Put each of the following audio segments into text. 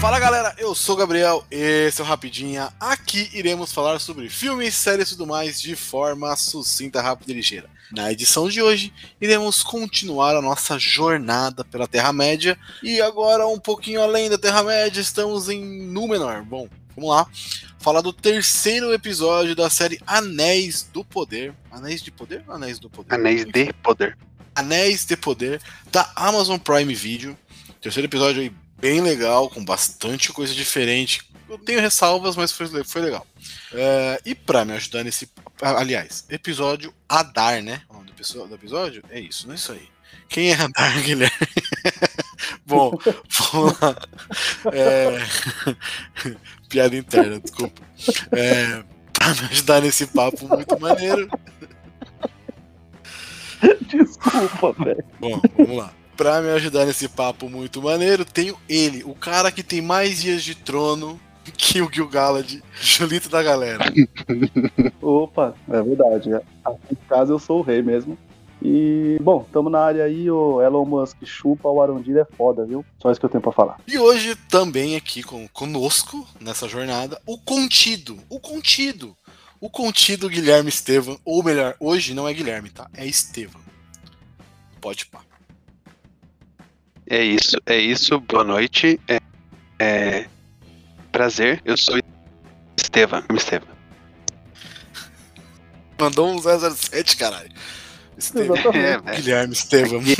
Fala galera, eu sou o Gabriel, esse é o Rapidinha. Aqui iremos falar sobre filmes, séries e tudo mais de forma sucinta, rápida e ligeira. Na edição de hoje, iremos continuar a nossa jornada pela Terra-média e agora um pouquinho além da Terra-média, estamos em Númenor. Bom, vamos lá. Falar do terceiro episódio da série Anéis do Poder. Anéis de Poder? Anéis do Poder. Anéis de Poder. Anéis de Poder da Amazon Prime Video. Terceiro episódio aí bem legal, com bastante coisa diferente. Eu tenho ressalvas, mas foi, foi legal. É, e pra me ajudar nesse. Aliás, episódio Adar, né? O nome do episódio é isso, não é isso aí. Quem é Adar, Guilherme? Bom, vamos lá. É... Piada interna, desculpa. É... Pra me ajudar nesse papo muito maneiro. Desculpa, velho. Bom, vamos lá. Pra me ajudar nesse papo muito maneiro, tenho ele, o cara que tem mais dias de trono que o Gil-galad, Julito da galera. Opa, é verdade. Aqui em casa eu sou o rei mesmo. E, bom, tamo na área aí, o Elon Musk chupa, o Arondir é foda, viu? Só isso que eu tenho pra falar. E hoje também aqui com, conosco, nessa jornada, o contido, o contido, o contido Guilherme Estevam, ou melhor, hoje não é Guilherme, tá? É Estevam. Pode pá. É isso, é isso, boa noite. É, é... Prazer, eu sou Estevam, Estevam. Mandou um 007, caralho. Estevam. É, Guilherme Estevam. Aqui,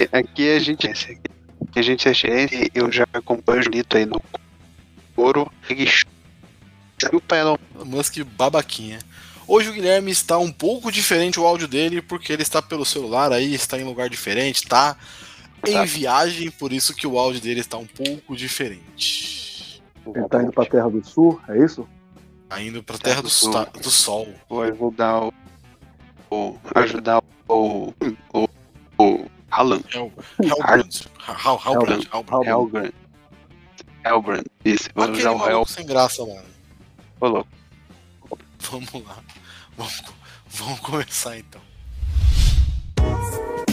é. aqui a gente aqui a gente é gente, eu já acompanho o Julito aí no couro. o Elon Musk babaquinha. Hoje o Guilherme está um pouco diferente o áudio dele, porque ele está pelo celular aí, está em lugar diferente, tá em viagem, por isso que o áudio dele está um pouco diferente. Ele tá indo pra Terra do Sul, é isso? Tá indo pra Terra, do, do, do, Sol. Vou ajudar o. o ajudar o. o. o Alan. Halbrand. Halbrand. Halbrand. Halbrand. Isso, vou usar o Hel. sem graça, mano. Ô, louco. Vamos lá. Vamos, vamos começar então.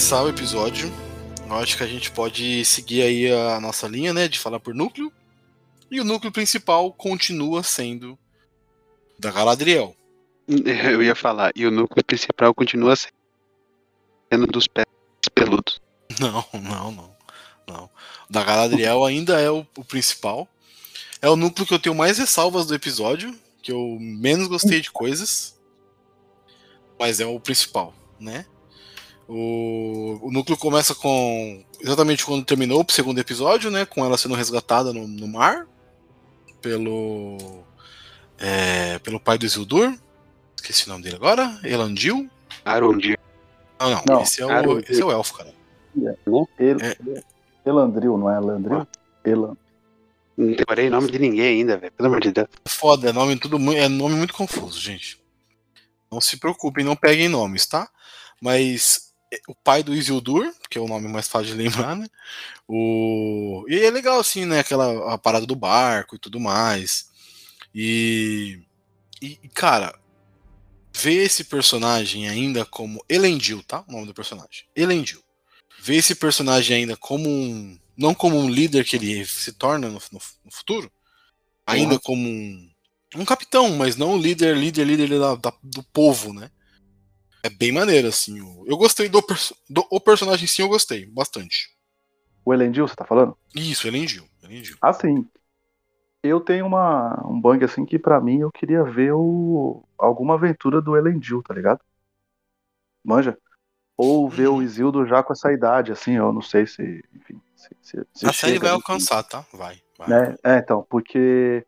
Começar o episódio, eu acho que a gente pode seguir aí a nossa linha, né, de falar por núcleo. E o núcleo principal continua sendo da Galadriel. Eu ia falar, e o núcleo principal continua sendo dos pés peludos. Não, não, não. não. Da Galadriel ainda é o, o principal. É o núcleo que eu tenho mais ressalvas do episódio, que eu menos gostei de coisas. Mas é o principal, né? O, o núcleo começa com exatamente quando terminou o segundo episódio, né? Com ela sendo resgatada no, no mar pelo é, pelo pai do Isildur. Esqueci o nome dele agora. Elandil. Arundil. Não, não, não esse, é o, esse é o elfo, cara. El, é. Elandril, não é Elandril? Elan. Não decorei o nome de ninguém ainda, velho. Pelo amor de Deus. Foda, é nome, tudo, é nome muito confuso, gente. Não se preocupem, não peguem nomes, tá? Mas o pai do Isildur, que é o nome mais fácil de lembrar, né? O... E é legal, assim, né? Aquela parada do barco e tudo mais. E, e cara, ver esse personagem ainda como Elendil, tá? O nome do personagem. Elendil. Ver esse personagem ainda como um. Não como um líder que ele se torna no, no, no futuro, ainda uhum. como um, um capitão, mas não um líder, líder, líder da, da, do povo, né? É bem maneiro, assim. Eu gostei do, do o personagem sim, eu gostei bastante. O Elendil, você tá falando? Isso, Elendil. Elendil. Ah, sim. Eu tenho uma, um bang assim que para mim eu queria ver o, alguma aventura do Elendil, tá ligado? Manja? Ou ver Uhum. o Isildo já com essa idade, assim, eu não sei se. Enfim, se, se, se a série vai alcançar, tá? Vai. vai. né? É, então, porque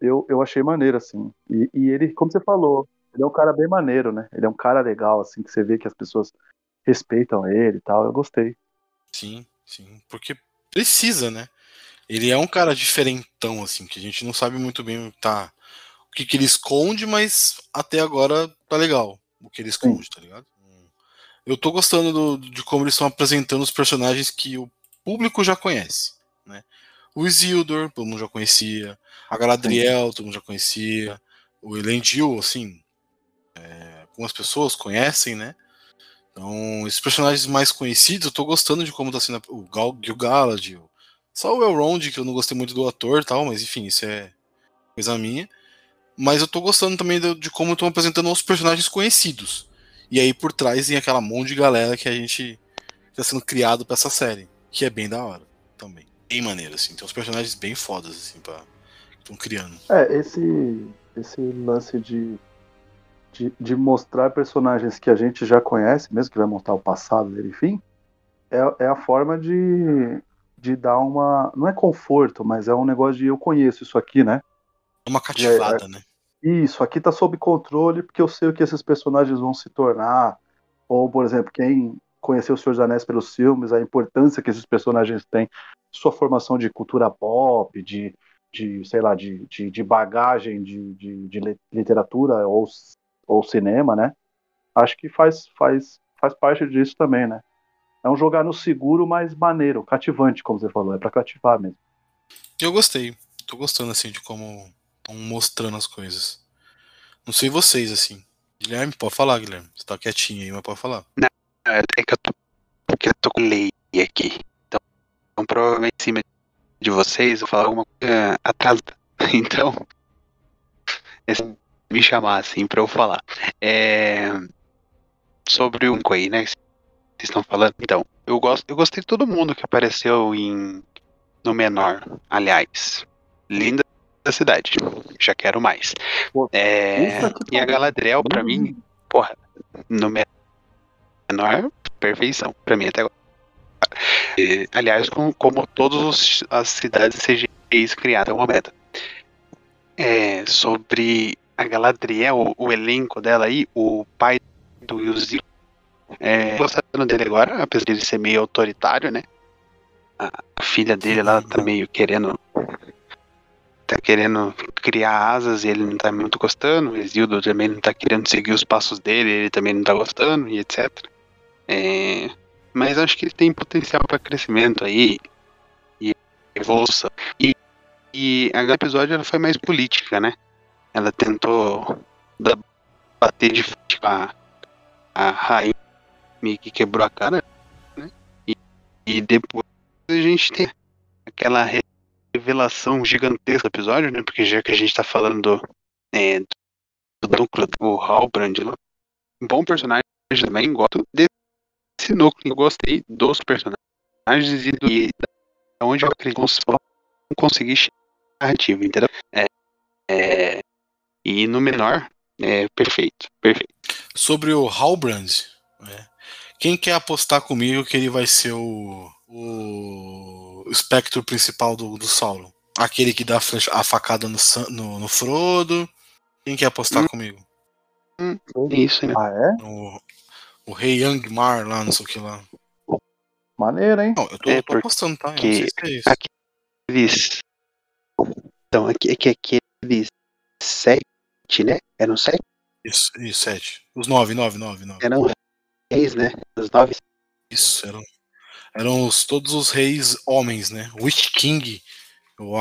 eu, eu achei maneiro, assim. E, e ele, como você falou, ele é um cara bem maneiro, né? Ele é um cara legal, assim, que você vê que as pessoas respeitam ele e tal. Eu gostei. Sim, sim. Porque precisa, né? Ele é um cara diferentão, assim, que a gente não sabe muito bem o que tá. O que, que ele esconde, mas até agora tá legal. O que ele esconde, tá ligado? Eu tô gostando do- de como eles estão apresentando os personagens que o público já conhece, né? O Isildur, todo mundo já conhecia. A Galadriel, todo mundo já conhecia. O Elendil, assim, algumas pessoas conhecem, né? Então, esses personagens mais conhecidos, eu tô gostando de como tá sendo o Gal Gil-galad, o- só o Elrond, que eu não gostei muito do ator e tal, mas enfim, isso é coisa minha. Mas eu tô gostando também do- de como estão apresentando os personagens conhecidos. E aí por trás tem aquela monte de galera que a gente tá sendo criado pra essa série, que é bem da hora também. Bem maneiro, assim. Tem uns personagens bem fodas, assim, pra... que estão criando. É, esse, esse lance de, de, de mostrar personagens que a gente já conhece, mesmo que vai mostrar o passado dele, enfim, é, é a forma de, de dar uma. Não é conforto, mas é um negócio de eu conheço isso aqui, né? É uma cativada, né? Isso, aqui tá sob controle porque eu sei o que esses personagens vão se tornar. Ou, por exemplo, quem conheceu o Senhor dos Anéis pelos filmes, a importância que esses personagens têm, sua formação de cultura pop, de, de sei lá, de, de, de bagagem de, de, de li- literatura ou, ou cinema, né? Acho que faz, faz, faz parte disso também, né? É um jogar no seguro, mas maneiro, cativante, como você falou, é pra cativar mesmo. Eu gostei. Tô gostando, assim, de como estão mostrando as coisas. Não sei vocês, assim. Guilherme, pode falar, Guilherme. Você tá quietinho aí, mas pode falar. É é que eu tô, porque eu tô com lei aqui. Então, então, provavelmente em cima de vocês eu vou falar alguma coisa atrasada. Então, é só me chamar assim pra eu falar. É, sobre o Quay, né? Vocês estão falando. Então, eu, gosto, eu gostei de todo mundo que apareceu em no menor. Aliás, linda da cidade. Já quero mais. É, e a tá- Galadriel, pra mim, porra, no menor, perfeição, pra mim até agora. E, aliás, com- como todas as cidades CGIs criadas ao momento. É, sobre a Galadriel, o, elenco dela aí, o pai do Yuzi, é, gostando dele agora, apesar de ele ser meio autoritário, né? A, filha dele lá tá meio querendo tá querendo criar asas e ele não tá muito gostando. O Isildo também não tá querendo seguir os passos dele, ele também não tá gostando e etc. É, mas acho que ele tem potencial para crescimento aí e evolução. E, e a episódio ela foi mais política, né? Ela tentou bater de frente com a, a rainha que quebrou a cara, né? E, e depois a gente tem aquela revelação gigantesca do episódio, né? Porque já que a gente tá falando do, é, do núcleo do Halbrand um bom personagem também, gosto desse núcleo, eu gostei dos personagens e do e onde eu acredito que conseguir chegar na narrativa, entendeu? É, é, e no menor, é perfeito, perfeito. Sobre o Halbrand, né? quem quer apostar comigo que ele vai ser o, o espectro principal do, do Sauron? Aquele que dá a flecha- a facada no, no, no Frodo. Quem quer apostar Hum. comigo? Isso, né? Ah, é? O, o Rei Yangmar lá, não sei o que lá. Maneiro, hein? Não, eu tô, É, eu tô apostando, tá? Eu não porque sei se é isso. aqui- Aqueles. Então, aqui, aqui, aqueles sete, né? Eram sete, Isso, isso, sete. Os nove, nove, nove, nove. eram reis, né? Os nove. Isso, eram, eram os, todos os reis homens, né? Witch King, o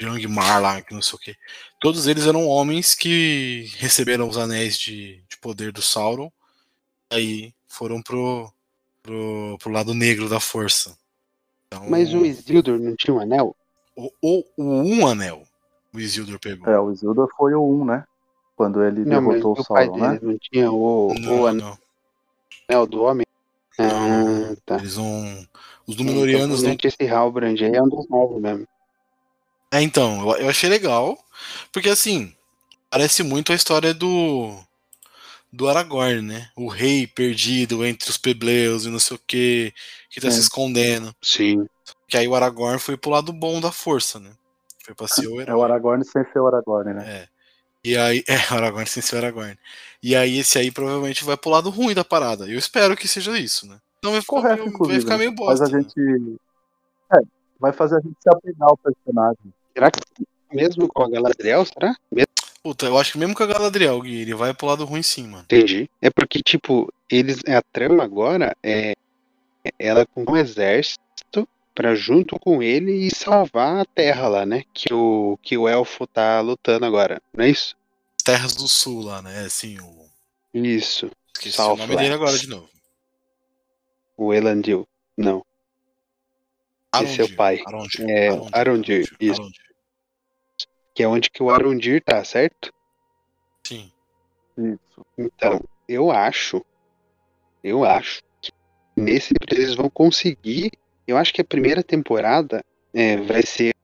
Yangmar lá, que não sei o que. Todos eles eram homens que receberam os anéis de, de poder do Sauron. Aí foram pro, pro, pro lado negro da força. Então, Mas o Isildur não tinha um anel? o, o, o um anel o Isildur pegou. É, o Isildur foi o 1, né? Quando ele Não, derrotou o Sauron, né? não tinha o, o Não, anel não, do homem? não. Ah, tá. Eles não. Os Então, Númenóreanos não provavelmente esse Halbrand aí é um dos nove mesmo. É, então, eu, eu achei legal, porque assim, parece muito a história do do Aragorn, né? O rei perdido entre os plebeios e não sei o que, que tá É. se escondendo. Sim. Que aí o Aragorn foi pro lado bom da força, né? Foi pra ser o É herói. o Aragorn sem ser o Aragorn, né? É. E aí, é, Aragorn sem ser Aragorn. E aí esse aí provavelmente vai pro lado ruim da parada. Eu espero que seja isso, né? Então vai ficar Correto, meio, vai ficar né? meio bosta. a né? gente. É, vai fazer a gente se apegar ao personagem. Será que mesmo com a Galadriel, será? Mesmo- Puta, eu acho que mesmo com a Galadriel, Gui, ele vai pro lado ruim sim, mano. Entendi. É porque, tipo, eles. A trama agora é ela com um exército pra junto com ele e salvar a terra lá, né? Que o, que o elfo tá lutando agora, não é isso? Terras do Sul lá, né? Assim, o. Isso. Esqueci o nome dele agora de novo. O Elandil. Não. Esse é o pai. Arondir, É, Arondir, Arondir, isso. Arondir. Que é onde que o Arondir tá, certo? Sim. Isso. Então, eu acho. Eu acho que nesse eles vão conseguir. Eu acho que a primeira temporada é, vai ser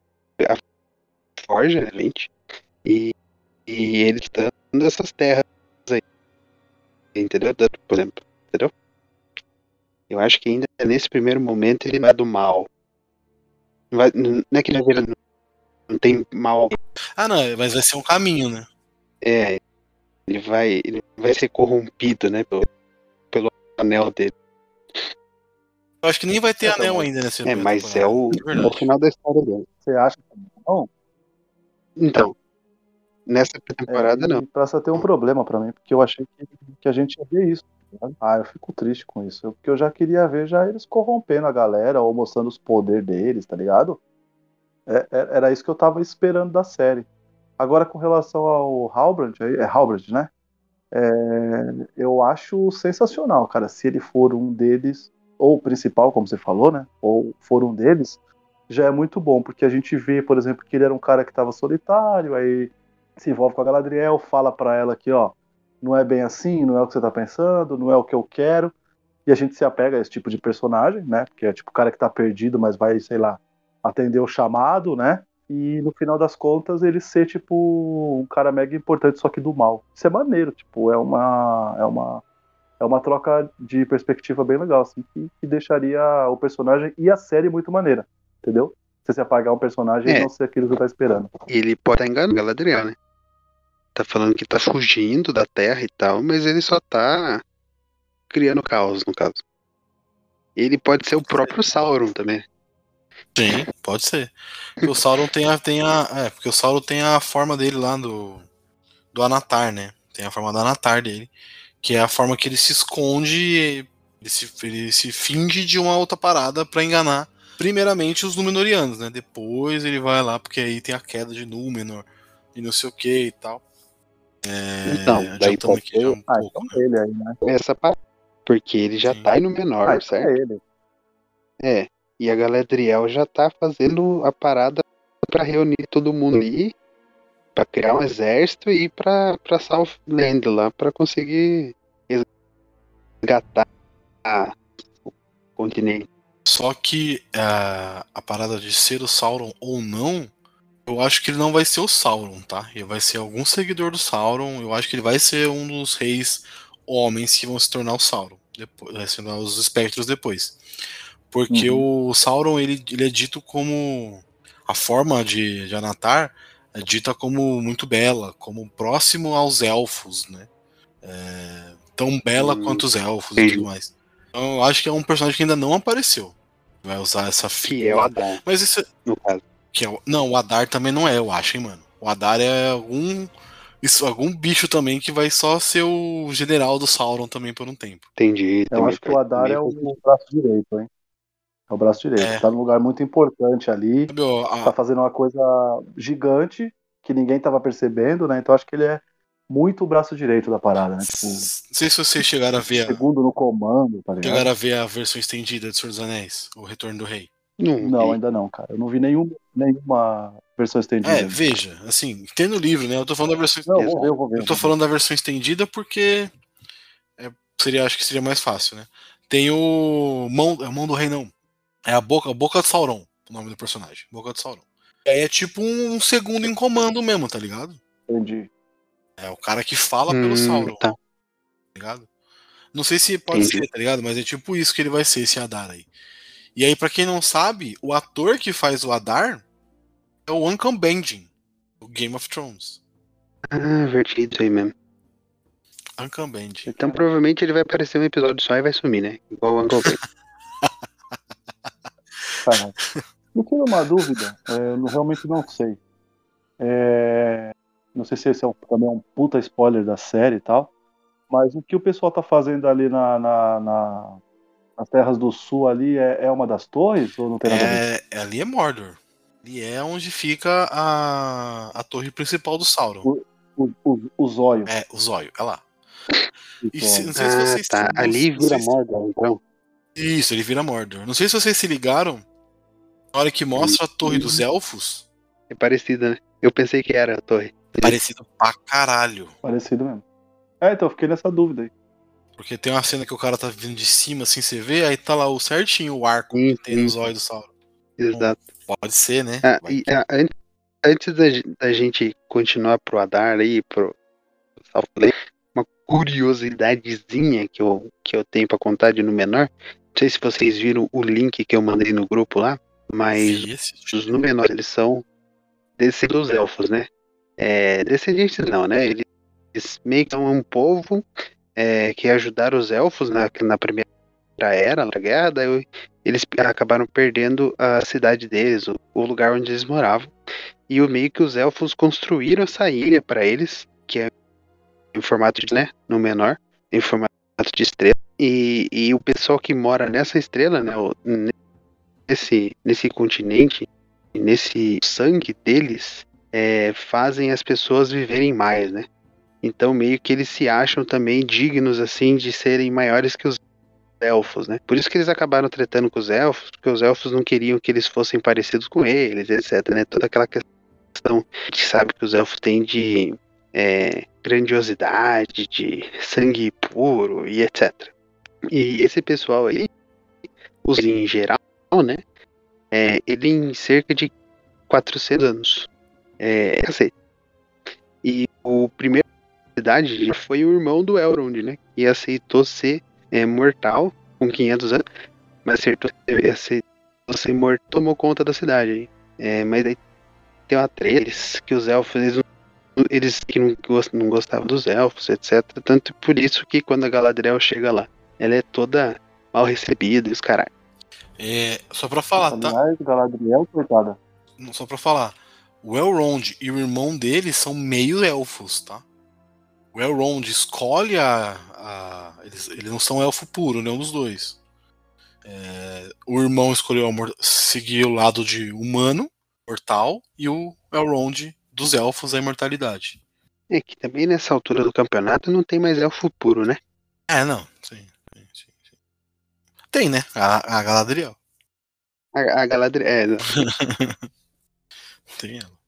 a Forja, né, gente? E, e ele dando essas terras aí. Entendeu? Por exemplo. Entendeu? Eu acho que ainda nesse primeiro momento ele vai do mal. Não, vai, não é que ele vai virar- não tem mal. Ah, não, mas vai ser um caminho, né? É. Ele vai, ele vai ser corrompido, né? Pelo, pelo anel dele. Eu acho que nem vai ter É, anel tá ainda nessa É, mas é o, De é o final da história dele. Você acha que não? Então, nessa temporada É, não. Passa a ter um problema pra mim, porque eu achei que, que a gente ia ver isso. tá ligado? Ah, eu fico triste com isso. eu- Porque eu já queria ver já eles corrompendo a galera ou mostrando os poderes deles, tá ligado? É- é- era isso que eu tava esperando da série. Agora, com relação ao Halbrand, é Halbrand, né? É, eu acho sensacional, cara. Se ele for um deles, ou o principal, como você falou, né? Ou for um deles, já é muito bom, porque a gente vê, por exemplo, que ele era um cara que estava solitário, aí se envolve com a Galadriel, fala pra ela que, ó, não é bem assim, não é o que você tá pensando, não é o que eu quero. E a gente se apega a esse tipo de personagem, né? Porque é tipo o cara que tá perdido, mas vai, sei lá, atender o chamado, né? E no final das contas ele ser tipo um cara mega importante, só que do mal. Isso é maneiro, tipo, é uma é uma é uma troca de perspectiva bem legal, assim, que, que deixaria o personagem e a série muito maneira, entendeu? Você se apagar um personagem É. e não ser aquilo que você tá esperando. Ele pode estar enganando Galadriel, né? Tá falando que tá fugindo da Terra e tal, mas ele só tá criando caos, no caso. Ele pode ser o próprio Sauron também. Sim, pode ser. Porque o Sauron tem a, tem a. É, porque o Sauron tem a forma dele lá do. Do Anatar, né? Tem a forma do Anatar dele. Que é a forma que ele se esconde. Ele se, ele se finge de uma outra parada pra enganar. Primeiramente os Númenóreanos, né? Depois ele vai lá, porque aí tem a queda de Númenor e não sei o que e tal. É, Então, daí pode aqui já um Ah, pouco, então né? ele aí, né? Essa parte. Porque ele já Sim. tá indo menor, Ah, certo? é ele. É. E a Galadriel já tá fazendo a parada pra reunir todo mundo ali, pra criar um exército e ir pra, pra Southland lá pra conseguir resgatar o continente. Só que a, a parada de ser o Sauron ou não, eu acho que ele não vai ser o Sauron, tá? Ele vai ser algum seguidor do Sauron. Eu acho que ele vai ser um dos reis homens que vão se tornar o Sauron. Depois, vai se tornar os espectros depois. Porque o Sauron ele, ele é dito como. A forma de, de Anatar é dita como muito bela, como próximo aos elfos, né? É, tão bela Hum, quanto os elfos e entendi. tudo mais. Então eu acho que é um personagem que ainda não apareceu. Vai usar essa Que é o figura. Adar, Mas isso. no caso. Que é, o- não, o Adar também não é, eu acho, hein, mano. O Adar é algum. Isso, algum bicho também que vai só ser o general do Sauron também por um tempo. Entendi. Eu também acho que o Adar é o braço direito, hein? É o braço direito. É. Tá num lugar muito importante ali. Ó, a- Tá fazendo uma coisa gigante que ninguém tava percebendo, né? Então acho que ele é muito o braço direito da parada, né? Tipo, Não sei se vocês chegaram a ver a, segundo no comando, tá ligado? chegaram a ver a versão estendida de Senhor dos Anéis, O Retorno do Rei. Não, Não, ainda não, cara. Eu não vi nenhum, nenhuma versão estendida. É, veja, assim, tem no livro, né? Eu tô falando da versão não, vou ver, eu vou ver. Eu tô falando da versão estendida porque é, seria, acho que seria mais fácil, né? Tem o mão, é mão do rei não. É a boca, a boca de Sauron, o nome do personagem, boca de Sauron. E aí é tipo um segundo em comando mesmo, tá ligado? Entendi. É o cara que fala Hum, pelo Sauron. tá. ligado? Não sei se pode Entendi. ser, tá ligado? Mas é tipo isso que ele vai ser, esse Adar aí. E aí, pra quem não sabe, o ator que faz o Adar é o Uncle Benjen, do Game of Thrones. Ah, vertido isso aí mesmo. Uncle Benjen. Então provavelmente ele vai aparecer um episódio só e vai sumir, né? Igual o Uncle Ben. Me tira uma dúvida, é, eu realmente não sei. É, não sei se esse é um, também é um puta spoiler da série e tal, mas o que o pessoal tá fazendo ali na, na- na- nas terras do sul ali é, é uma das torres ou não tem nada a ver? É, ali é Mordor. Ali é onde fica a, a torre principal do Sauron. O, o, o zóio. É, o zóio, é lá. E se- não sei se Ah, vocês tá. Ali vira se- Mordor, então. Isso, ele vira Mordor. Não sei se vocês se ligaram. Na hora que mostra a torre dos elfos, É parecida, né? Eu pensei que era a torre. é parecido pra caralho. Parecido mesmo. É, então eu fiquei nessa dúvida aí. Porque tem uma cena que o cara tá vindo de cima, assim, você vê, aí tá lá o certinho o arco Sim, que tem no sim. zóio do Sauron. Exato. Pode ser, né? Ah, e, que- ah, an- antes da, da gente continuar pro Adar aí, pro Lake, uma curiosidadezinha que eu, que eu tenho pra contar de no menor. Não sei se vocês viram o link que eu mandei no grupo lá, mas esse- os Númenor, eles são descendentes dos elfos, né? É, descendentes não, né? Eles meio que são um povo é, que ajudaram os elfos na, na primeira era, na guerra, daí eles acabaram perdendo a cidade deles, o, o lugar onde eles moravam. E o meio que os elfos construíram essa ilha para eles, que é em formato de, né, no menor, em formato de estrela. E, e o pessoal que mora nessa estrela, né, o- nesse, nesse continente, nesse sangue deles, é, fazem as pessoas viverem mais, né? Então meio que eles se acham também dignos assim de serem maiores que os elfos, né? Por isso que eles acabaram tretando com os elfos, porque os elfos não queriam que eles fossem parecidos com eles, etc, né? Toda aquela questão que sabe que os elfos têm de é, grandiosidade, de sangue puro e etc. E esse pessoal aí, os em geral, né? É, ele em cerca de 400 anos. É, aceita. E o primeiro cidade foi o irmão do Elrond, né? Que aceitou ser é, mortal com 500 anos, mas acertou, aceitou ser morto, tomou conta da cidade. É, mas aí tem uma treta que os elfos eles, eles que não, gost- não gostavam dos elfos, etc. Tanto por isso que quando a Galadriel chega lá, ela é toda mal recebida e os caralho. É, só pra falar, tá? Galadriel, coitada. Não, Só pra falar. O Elrond e o irmão dele são meio elfos, tá? O Elrond escolhe a. a- eles, eles não são elfo puro, nenhum dos dois. É, o irmão escolheu seguir o lado de humano, mortal, e o Elrond dos elfos, a imortalidade. É que também nessa altura do campeonato não tem mais elfo puro, né? É, não. Tem, né? A, a Galadriel. A, a Galadriel. É, Tem ela.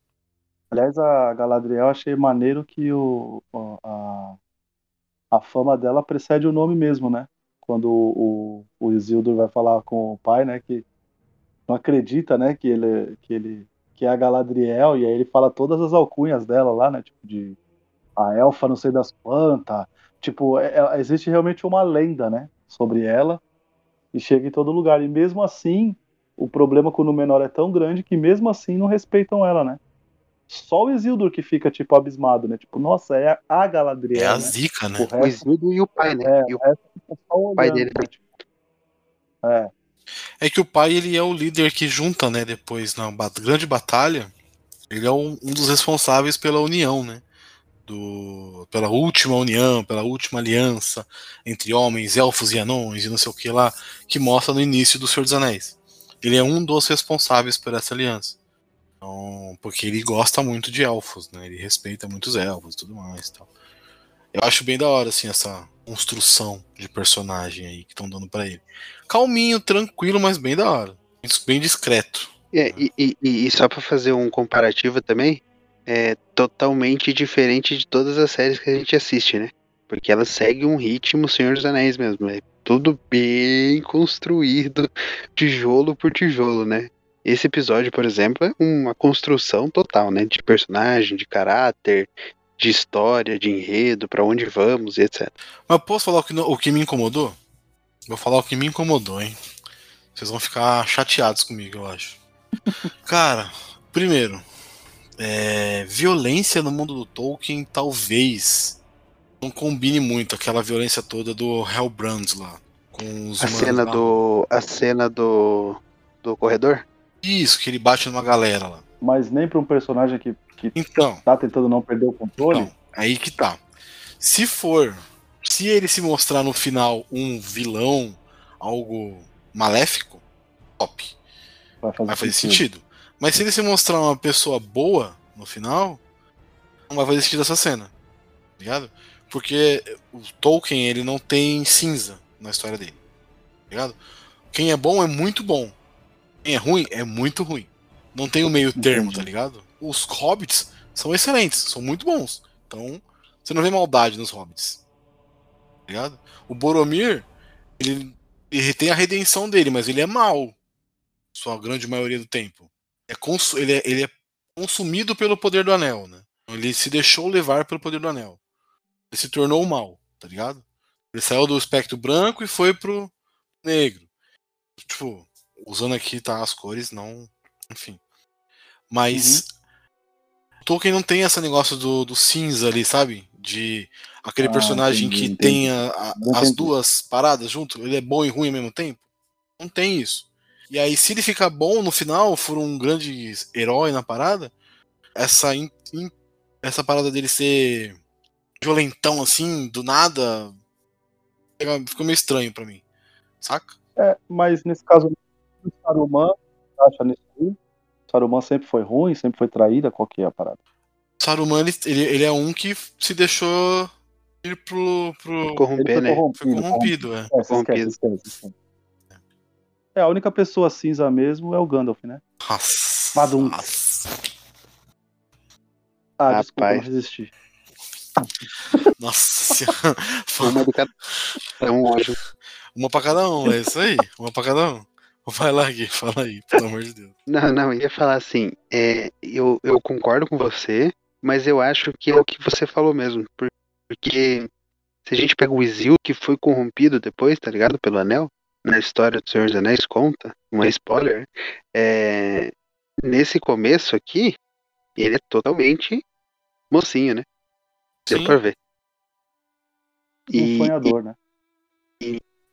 Aliás, a Galadriel achei maneiro que o, a, a fama dela precede o nome mesmo, né? Quando o, o, o Isildur vai falar com o pai, né? Que não acredita, né? Que ele, que ele que é a Galadriel, e aí ele fala todas as alcunhas dela lá, né? Tipo, de a elfa não sei das quantas. Tipo, é- é- existe realmente uma lenda, né? Sobre ela, e chega em todo lugar. E mesmo assim, o problema com o Númenor é tão grande que mesmo assim não respeitam ela, né? Só o Isildur que fica, tipo, abismado, né? Tipo, nossa, é a Galadriel, É a né? zica, né? O o resto, Isildur e o pai, né? é, E o o olhando, pai dele. né? Tipo, é, É que o pai ele é o líder que junta, né, depois na grande batalha, ele é um, um dos responsáveis pela união, né, do, pela última união, pela última aliança entre homens, elfos e anões e não sei o que lá, que mostra no início do Senhor dos Anéis. Ele é um dos responsáveis por essa aliança. Então, porque ele gosta muito de elfos, né, ele respeita muitos elfos e tudo mais, tal. Eu acho bem da hora assim essa construção de personagem aí que estão dando pra ele calminho, tranquilo, mas bem da hora. Bem discreto. É, e, e- e- só pra fazer um comparativo também, é totalmente diferente de todas as séries que a gente assiste, né? Porque ela segue um ritmo Senhor dos Anéis mesmo. É tudo bem construído, tijolo por tijolo, né? Esse episódio, por exemplo, é uma construção total, né? De personagem, de caráter, de história, de enredo, pra onde vamos e etc. Mas posso falar o que, o que me incomodou? Vou falar o que me incomodou, hein? Vocês vão ficar chateados comigo, eu acho. Cara, primeiro, é, violência no mundo do Tolkien talvez não combine muito aquela violência toda do Hellbrand lá. Com os A cena lá. do. A cena do. Do corredor? Isso, que ele bate numa galera lá. Mas nem pra um personagem que, que Então, tá tentando não perder o controle. Então, aí que tá. Se for, se ele se mostrar no final um vilão, algo maléfico, top, vai fazer, vai fazer sentido. Mas se ele se mostrar uma pessoa boa no final, não vai sentido essa cena. Tá ligado? Porque o Tolkien, ele não tem cinza na história dele. Tá ligado? Quem é bom é muito bom. Quem é ruim é muito ruim. Não tem o meio termo, tá ligado? Os hobbits são excelentes, são muito bons. Então, você não vê maldade nos hobbits. Tá ligado? O Boromir, ele, ele tem a redenção dele, mas ele é mau. Sua grande maioria do tempo. É ele, é, ele é consumido pelo poder do anel, né? Ele se deixou levar pelo poder do anel. Ele se tornou o mal, tá ligado? Ele saiu do espectro branco e foi pro negro. Tipo, usando aqui tá as cores, não. Enfim. Mas. Tolkien não tem esse negócio do, do cinza ali, sabe? De aquele Ah, personagem entendi, que entendi. tem a- a- as duas paradas junto. Ele é bom e ruim ao mesmo tempo. Não tem isso. E aí, se ele ficar bom no final, for um grande herói na parada, essa, in- in- essa parada dele ser violentão assim, do nada, fica- ficou meio estranho pra mim. Saca? É, mas nesse caso, o Saruman, você acha nisso aí? Saruman sempre foi ruim, sempre foi traída, qual que é a parada? Saruman, ele, ele, é um que se deixou ir pro. pro Corromper, né? corrompido. foi corrompido, é. É, corrompido. esquece, esquece, esquece. É, a única pessoa cinza mesmo é o Gandalf, né? Nossa. Badum. Nossa. Ah, desculpa, Rapaz. não resisti. Nossa senhora. Uma de cada um hoje. Uma pra cada um, é isso aí? Uma pra cada um. Vai lá, Gui, fala aí, pelo amor de Deus. Não, não, eu ia falar assim, é, eu, eu concordo com você, mas eu acho que é o que você falou mesmo. por- Porque se a gente pega o Isil, que foi corrompido depois, tá ligado? Pelo anel, na história do Senhor dos Anéis conta, uma spoiler, é, nesse começo aqui, ele é totalmente mocinho, né? Deu Sim. pra ver. Um E, sonhador, né?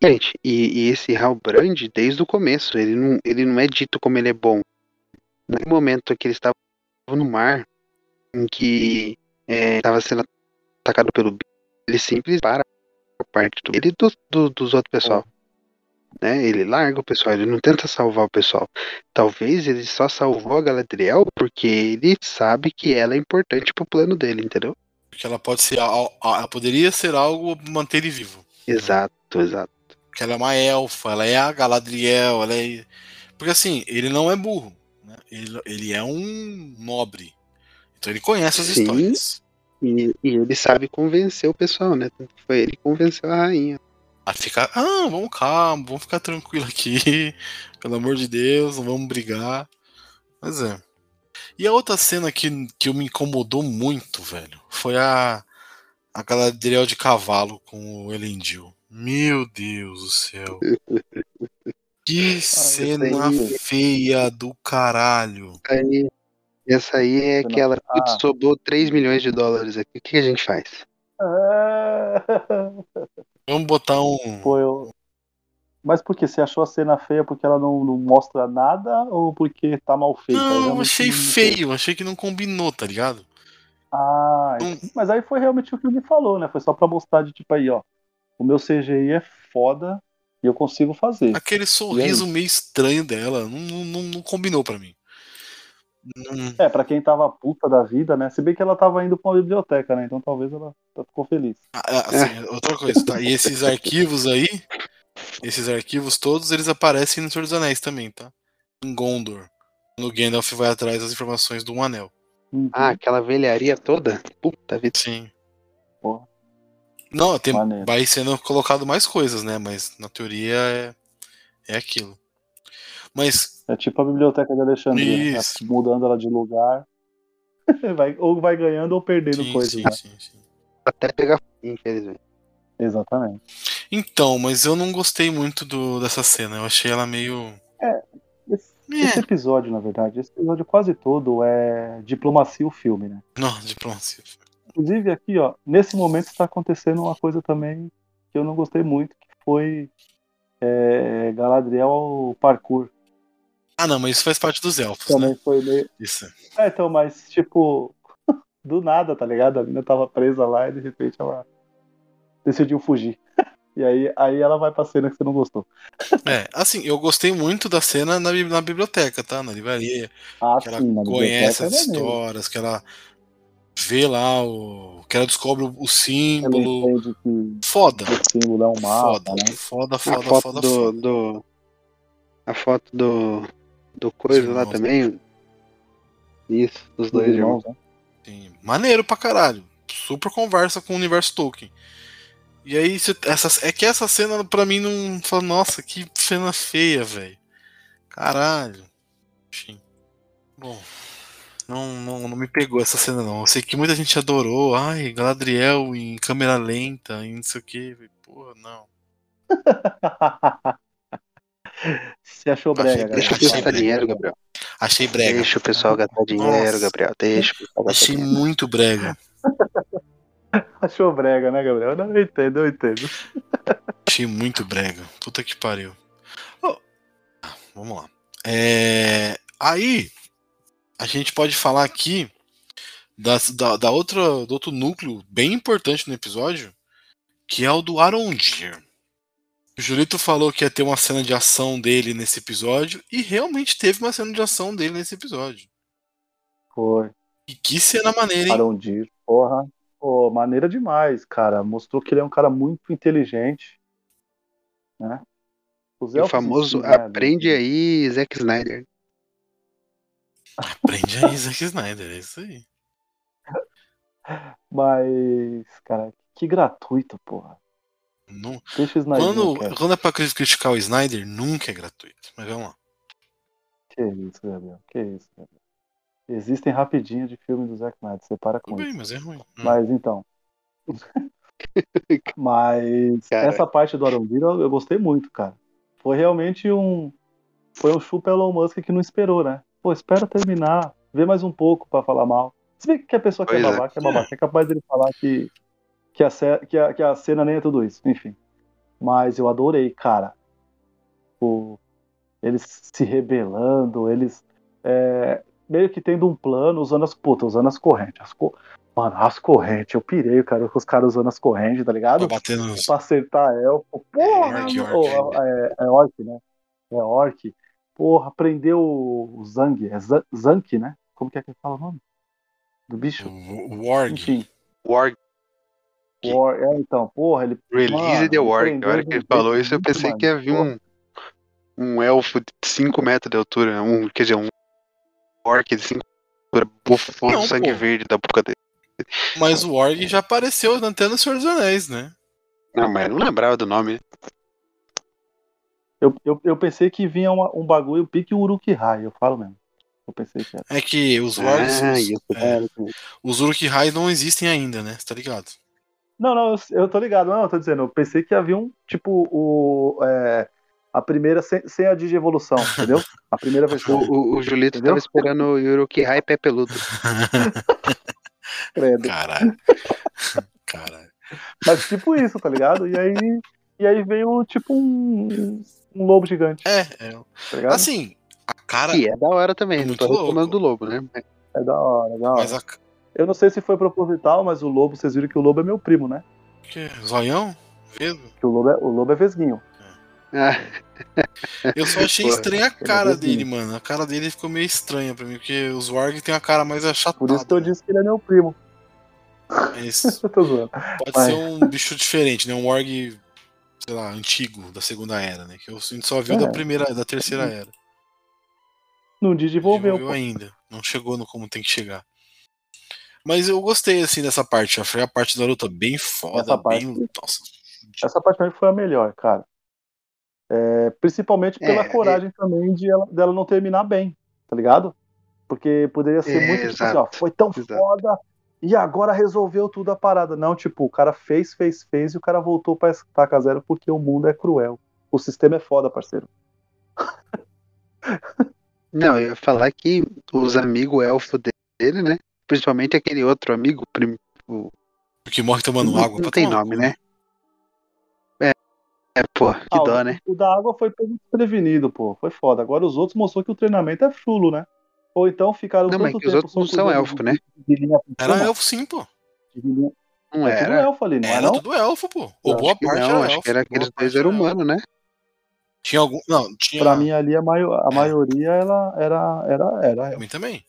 Gente, e, e esse Halbrand, desde o começo, ele não, ele não é dito como ele é bom. No momento que ele estava no mar, em que estava sendo atacado pelo bicho, ele simplesmente para por parte do, ele e do, do- dos outros pessoal. Né? Ele larga o pessoal, ele não tenta salvar o pessoal. Talvez ele só salvou a Galadriel porque ele sabe que ela é importante pro plano dele, entendeu? Porque ela pode ser. Ela poderia ser algo manter ele vivo. Exato, exato. Porque ela é uma elfa, ela é a Galadriel, ela é. Porque assim, ele não é burro. Né? Ele, ele é um nobre. Então ele conhece as Sim. histórias. E, e ele sabe convencer o pessoal, né? Foi ele que convenceu a rainha. A ficar. Ah, vamos calmo, vamos ficar tranquilo aqui. Pelo amor de Deus, não vamos brigar. Mas é. E a outra cena que, que me incomodou muito, velho, foi a. A Galadriel de cavalo com o Elendil. Meu Deus do céu. Que cena aí- feia do caralho. Aí, essa aí é aquela. Ah. Sobrou 3 milhões de dólares aqui. O que a gente faz? É... Vamos botar um. Pô, eu... Mas por que? Você achou a cena feia porque ela não, não mostra nada ou porque tá mal feita? Eu Não, eu achei feio, achei que não combinou, tá ligado? Ah, Não- mas aí foi realmente o que ele falou, né? Foi só pra mostrar de tipo aí, ó. O meu CGI é foda e eu consigo fazer. Aquele sorriso meio estranho dela, não, não, não- não combinou pra mim. Não- É, pra quem tava puta da vida, né? Se bem que ela tava indo pra uma biblioteca, né? Então talvez ela ficou feliz. Ah, ah, assim, outra coisa, tá? E esses arquivos aí, esses arquivos todos, eles aparecem no Senhor dos Anéis também, tá? Em Gondor. No Gandalf vai atrás das informações do Um Anel. Uhum. Ah, aquela velharia toda? Puta vida. Sim. Porra. Não, tem, Maneiro. vai sendo colocado mais coisas, né? Mas na teoria é, é aquilo. Mas É tipo a biblioteca de Alexandria, né? Mudando ela de lugar. vai, ou vai ganhando ou perdendo Sim, coisas. sim, né? sim, sim. Até pegar infelizmente. Exatamente. Então, mas eu não gostei muito do, dessa cena. Eu achei ela meio. Esse, É. esse episódio, na verdade, esse episódio quase todo é diplomacia o filme, né? Não, diplomacia. Inclusive aqui, ó, nesse momento está acontecendo uma coisa também que eu não gostei muito, que foi é, Galadriel ao parkour. Ah, não, mas isso faz parte dos elfos, Também né? foi meio. Isso. É, então, mas tipo, do nada, tá ligado? A menina tava presa lá e de repente ela decidiu fugir. E aí, aí ela vai pra cena que você não gostou. É, assim, eu gostei muito da cena na, na biblioteca, tá? Na livraria. Ah, Que ela sim, na conhece as é histórias, que ela vê lá o. que ela descobre o, Ela símbolo. Foda. o símbolo é um mapa, Foda, né? foda, A foda, foto foda, do, foda. do. A foto do. Do coisa lá irmãos, também. Isso, dos Dos dois irmãos. irmãos, né? Sim, Maneiro pra caralho. Super conversa com o universo Tolkien. E aí, essa, é que essa cena pra mim não. Fala, nossa, que cena feia, velho. Caralho. Enfim. Bom. Não, não, não me pegou essa cena, não. Eu sei que muita gente adorou. Ai, Galadriel em câmera lenta, e não sei o que. Porra, não. Você achou brega, Achei- galera? Deixa o pessoal gastar brega. dinheiro, Gabriel. Achei brega. Deixa o pessoal gastar dinheiro, Nossa. Gabriel. Deixa o pessoal gastar Achei dinheiro. muito brega. Achou brega, né, Gabriel? Não, eu entendo, eu entendo. Achei muito brega. Puta que pariu. Ó, vamos lá. É, aí, a gente pode falar aqui das- da, da outra, do outro núcleo bem importante no episódio, que é o do Arondir. O Julito falou que ia ter uma cena de ação dele nesse episódio, e realmente teve uma cena de ação dele nesse episódio. Foi. E que cena maneira, hein? Arondir, porra. Pô, maneira demais, cara. Mostrou que ele é um cara muito inteligente. Né? O famoso si, né, aprende aí, Zack Snyder. Aprende aí, Zack Snyder, é isso aí. Mas, cara, que gratuito, porra. Não, Deixa o Snyder. quando, quando é pra cri- criticar o Snyder, nunca é gratuito. Mas vamos lá. Que isso, Gabriel. Que isso, Gabriel. Existem rapidinho de filme do Zack Snyder. Você para com Tudo bem, isso. mas é ruim. Hum. Mas então. Mas Cara. essa parte do Arondir eu, eu gostei muito, cara. Foi realmente um. Foi um chupa Elon Musk que não esperou, né? Pô, espera terminar, vê mais um pouco pra falar mal. Se bem que a pessoa que é Pois é. babaca é babaca, é capaz dele falar que, que, a, que, a, que a cena nem é tudo isso, enfim. Mas eu adorei, cara. O, eles se rebelando, eles é, meio que tendo um plano, usando as putas, usando as correntes. As co- Mano, as correntes, eu pirei, cara, com os caras usando as correntes, tá ligado? Pra bater nos. Pra acertar elfo. Porra! orc, mano. orc. Oh, é, é orc, né? É orc. Porra, prendeu o Zang. É Zan- Zank, né? Como que é que fala o nome? Do bicho? O Warg. Enfim. Warg. Que- War, é, então, porra, ele. Release Mano, the prendeu Na hora que ele falou isso, eu pensei que ia vir um, um elfo de 5 metros de altura. Um, quer dizer, um orc de 5 altura, bufou Não, de sangue pô. verde da boca dele. Mas o Warg já apareceu até no Senhor dos Anéis, né? Não, mas eu não lembrava do nome. né? Eu, eu, eu pensei que vinha uma- um bagulho pique Uruk-hai, eu falo mesmo. Eu pensei que era. É que os Wargs. Ah, os, é, os Uruk-hai não existem ainda, né? Você tá ligado? Não, não, eu, eu tô ligado. Não, eu tô dizendo, eu pensei que havia um, tipo, o. é, a primeira sem, sem a digievolução, entendeu? A primeira versão. o, o Julito Entendeu? tava esperando o Yuruki-hai pé peludo. credo. Caralho. Caralho. Mas tipo isso, tá ligado? E aí, e aí veio tipo um, um lobo gigante, É, é. tá ligado? Assim, a cara. Que é da hora também, É não tô reclamando do lobo, né? É da hora, é da hora. Mas a. Eu não sei se foi proposital, mas o lobo, vocês viram que o lobo é meu primo, né? Que? Zoião? Vesgo? Que o lobo é, o lobo é vesguinho. Ah, Eu só achei Porra, estranha a é cara vesguinho. dele, mano. A cara dele ficou meio estranha pra mim, porque os Warg tem a cara mais achatada. Por isso que eu né? disse que ele é meu primo. Mas Eu tô zoando. pode Vai. ser um bicho diferente, né? Um Warg, sei lá, antigo, da segunda era, né? Que a gente só viu É. da primeira, da terceira era. Não desenvolveu, Desenvolveu pô. ainda. Não chegou no como tem que chegar. Mas eu gostei, assim, dessa parte. Achei a parte da luta bem foda, Essa parte- bem. Nossa. Essa parte pra mim foi a melhor, cara. É, principalmente pela É, coragem também de ela, dela não terminar bem, tá ligado? Porque poderia ser É, muito tipo assim, ó, foi tão exato. foda e agora resolveu tudo a parada. Não, tipo, o cara fez, fez, fez e o cara voltou pra estaca zero porque o mundo é cruel. O sistema é foda, parceiro. Não, eu ia falar que os amigos elfo dele, né? Principalmente aquele outro amigo, prim- o- O que morre tomando não, água. não pra tem nome, cu, né? É, é, pô, que Ah, dó, o, né? o da água foi desprevenido, pô. Foi foda. Agora os outros mostrou que o treinamento é chulo, né? Ou então ficaram Não, mas que os tempo outros não são elfo, de- né? De linha Era elfo sim, pô. linha- Não tudo era. elfo ali, não Era não? tudo elfo, pô. Ou boa parte não, era acho elfo. que era aqueles dois eram era humanos, né? Tinha algum. Não, tinha. Pra mim ali a, maio- a É. maioria ela era, era, era Pra elfo. mim também.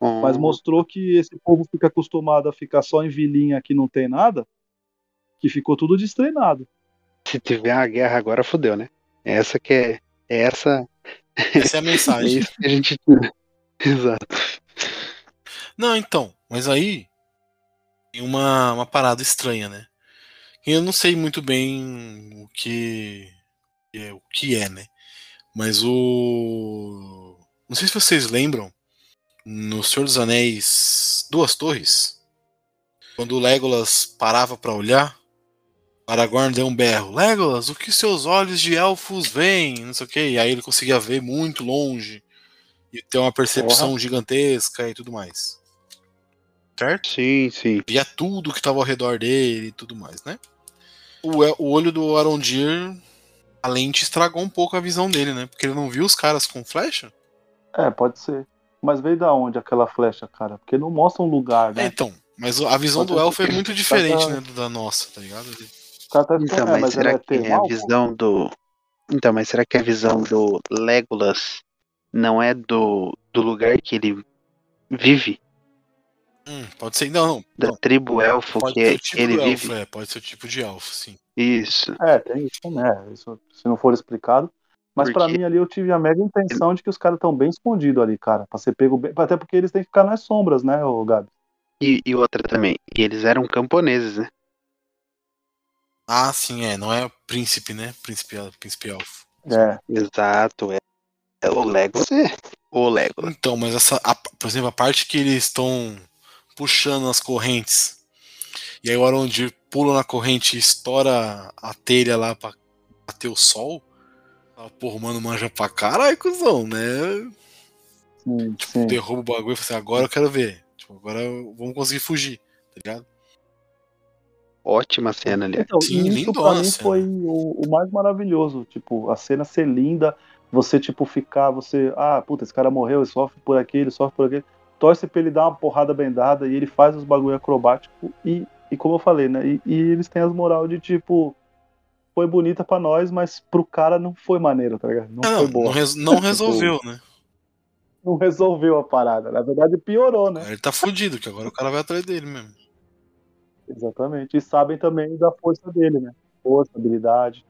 Mas Hum, mostrou que esse povo fica acostumado a ficar só em vilinha que não tem nada, que ficou tudo destreinado. Se tiver uma guerra agora, fodeu, né? Essa que é. é Essa. Essa é a É mensagem. isso que a gente tira. Exato. Não, então, mas aí tem uma, uma parada estranha, né? Eu não sei muito bem o que é, o que é, né? Mas o não sei se vocês lembram no Senhor dos Anéis Duas Torres, quando o Legolas parava pra olhar, Aragorn deu um berro: "Legolas, o que seus olhos de elfos veem?", não sei o quê, e aí ele conseguia ver muito longe e ter uma percepção gigantesca e tudo mais. Certo? Sim, sim. via tudo que estava ao redor dele e tudo mais, né? O, o olho do Arondir, a lente estragou um pouco a visão dele, né? Porque ele não viu os caras com flecha. É, pode ser. Mas veio da onde aquela flecha, cara? Porque não mostra um lugar, É, né? então, mas a visão Pode do elfo é muito diferente, tá- né, da nossa, tá ligado? Tá Então, escondendo, é, mas será ela que é a visão do. Então, mas será que a visão do Legolas não é do, do lugar que ele vive? Hum, pode ser, não, não. Da não. tribo elfo Pode que, ser é- o tipo ele elfo, vive? é, pode ser o tipo de elfo, sim. Isso. É, tem isso, né? Isso, se não for explicado. Mas pra Porque- mim ali eu tive a mega intenção de que os caras estão bem escondidos ali, cara. Pra ser pego bem. Até porque eles têm que ficar nas sombras, né, ô Gabi? E, e outra também. E eles eram camponeses, né? Ah, sim, é, não é príncipe, né? Príncipe, príncipe elfo. É. Exato. É, é o Legolas é. O Legolas. Então, mas essa, a- por exemplo, a parte que eles estão puxando as correntes e aí o Arondir pula na corrente e estoura a telha lá pra bater o sol. Ah, porra, mano, manja pra caralho, cuzão, né? Sim, Tipo, sim. derruba o bagulho e fala assim, agora eu quero ver. Tipo, agora eu- vamos conseguir fugir, tá ligado? Ótima cena ali. Então, Sim, isso lindona pra mim cena. foi o, o mais maravilhoso. Tipo, a cena ser linda, você, tipo, ficar, você. Ah, puta, esse cara morreu, ele sofre por aqui, ele sofre por aqui. Torce pra ele dar uma porrada bem dada e ele faz os bagulho acrobático e, e como eu falei, né? E, e eles têm as moral de tipo. Foi bonita pra nós, mas pro cara não foi maneiro, tá ligado? Não, Ah, foi não, boa. não, res- não resolveu, né? Não resolveu a parada. Na verdade, piorou, né? Ele tá fudido, que agora o cara vai atrás dele mesmo. Exatamente. E sabem também da força dele, né? Força, habilidade.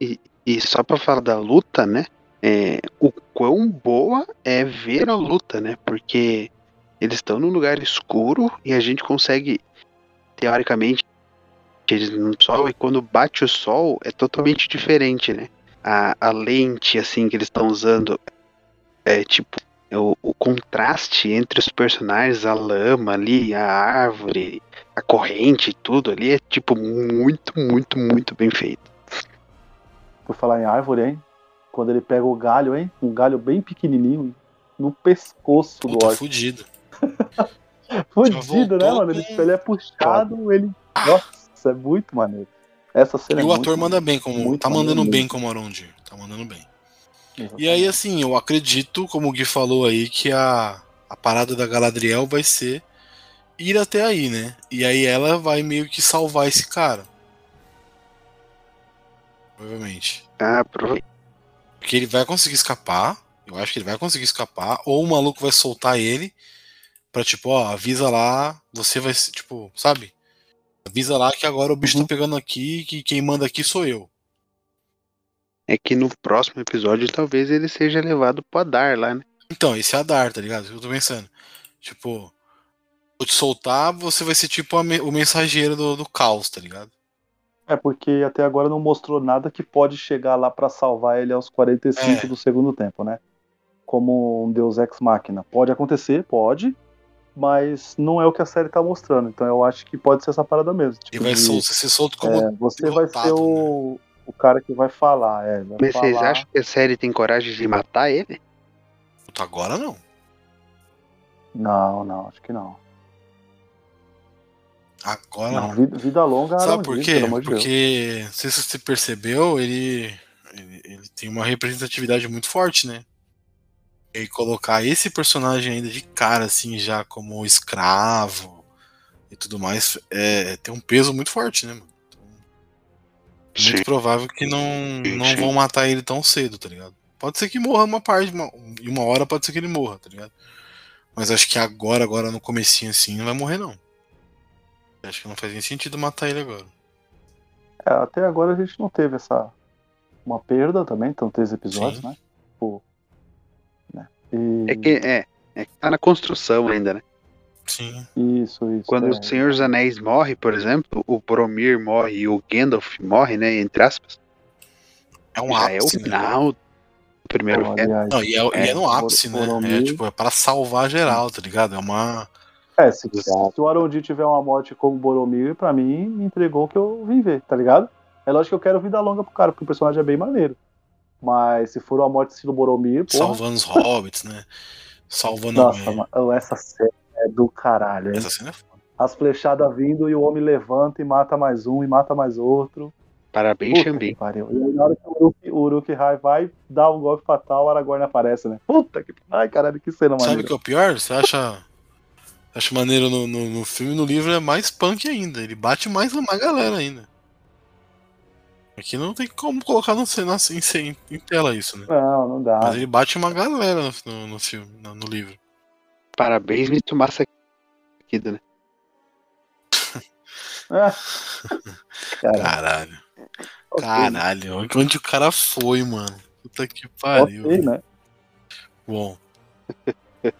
E só pra falar da luta, né? É, o quão boa é ver a luta, né? Porque eles estão num lugar escuro e a gente consegue, teoricamente, eles no sol e quando bate o sol é totalmente diferente, né? A, a lente, assim, que eles estão usando é tipo. é o, o contraste entre os personagens, a lama ali, a árvore, a corrente e tudo ali é tipo muito, muito, muito bem feito. Por falar em árvore, hein? Quando ele pega o galho, hein? Um galho bem pequenininho no pescoço do Puta, orc. fudido. Fudido, né, mano? Ele, ele é puxado, ele. Nossa, é muito maneiro. Essa cena E é o muito ator manda bem, como Muito tá mandando bem mesmo. como Arondir. Tá mandando bem. E Exatamente. aí, assim, eu acredito, como o Gui falou aí, que a, a parada da Galadriel vai ser ir até aí, né? E aí ela vai meio que salvar esse cara. Provavelmente. Ah, prova- Porque ele vai conseguir escapar. Eu acho que ele vai conseguir escapar. Ou o maluco vai soltar ele. Pra tipo, ó, avisa lá. Você vai ser, tipo, sabe? Avisa lá que agora o bicho Uhum. tá pegando aqui. Que quem manda aqui sou eu. É que no próximo episódio talvez ele seja levado pro Adar lá, né? Então, esse é a Dar, tá ligado? Eu tô pensando. Tipo, vou te soltar, você vai ser tipo a o mensageiro do, do caos, tá ligado? É porque até agora não mostrou nada que pode chegar lá pra salvar ele aos 45 É. do segundo tempo, né? como um Deus Ex Machina. Pode acontecer, pode, mas não é o que a série tá mostrando. Então eu acho que pode ser essa parada mesmo. E Tipo, vai de- ser solto como. é, você vai ser o, o cara que vai falar. É, vai Mas vocês falar. acham que a série tem coragem de matar ele? Agora não. Não, não, acho que não. Agora Não, não. vida, vida longa. Sabe Aaron por quê? pelo amor de Deus. Porque, não sei se você percebeu, ele, ele, ele tem uma representatividade muito forte, né? E colocar esse personagem ainda de cara, assim, já como escravo e tudo mais, é, tem um peso muito forte, né, mano? Então, é muito provável que não, Sim, não sim. vão matar ele tão cedo, tá ligado? Pode ser que morra uma parte, uma, e uma hora pode ser que ele morra, tá ligado? Mas acho que agora, agora no comecinho assim, não vai morrer não. Acho que não faz nem sentido matar ele agora. É, até agora a gente não teve essa. Uma perda também, então três episódios, Sim. né? Né? E... É que é, é que tá na construção ainda, né? Sim. Isso, isso. Quando é. o Senhor dos Anéis morre, por exemplo, o Boromir morre e o Gandalf morre, né? Entre aspas. É um já é o ápice, né? final do primeiro aliás, Não, e é, e é no É, ápice, né? É Boromir- tipo, é pra salvar geral, tá ligado? É uma. É, se, se o Arondi tiver uma morte como Boromir, pra mim, me entregou o que eu vim ver, tá ligado? É lógico que eu quero vida longa pro cara, porque o personagem é bem maneiro. Mas se for uma morte estilo Boromir, porra, Salvando os hobbits, né? Salvando nossa, a. mano, essa cena é do caralho, hein? Essa cena é foda. As flechadas vindo e o homem levanta e mata mais um e mata mais outro. Parabéns, Puta Xambi. pariu. E aí, na hora que o Uruk, o Uruk-hai vai dar um golpe fatal, o Aragorn aparece, né? Puta que... Ai, caralho, que cena Sabe o maneira. que é o pior? Você acha. Acha maneiro no, no, no filme no livro é mais punk ainda. Ele bate mais uma galera ainda. Aqui não tem como colocar no, na, em, em tela isso, né? Não, não dá. Mas ele bate uma galera no, no, no filme, no, no livro. Parabéns, Mitsumasa Kido, né? Ah. Cara, Caralho. Caralho. Onde o cara foi, mano? Puta que pariu. ok, né? Bom.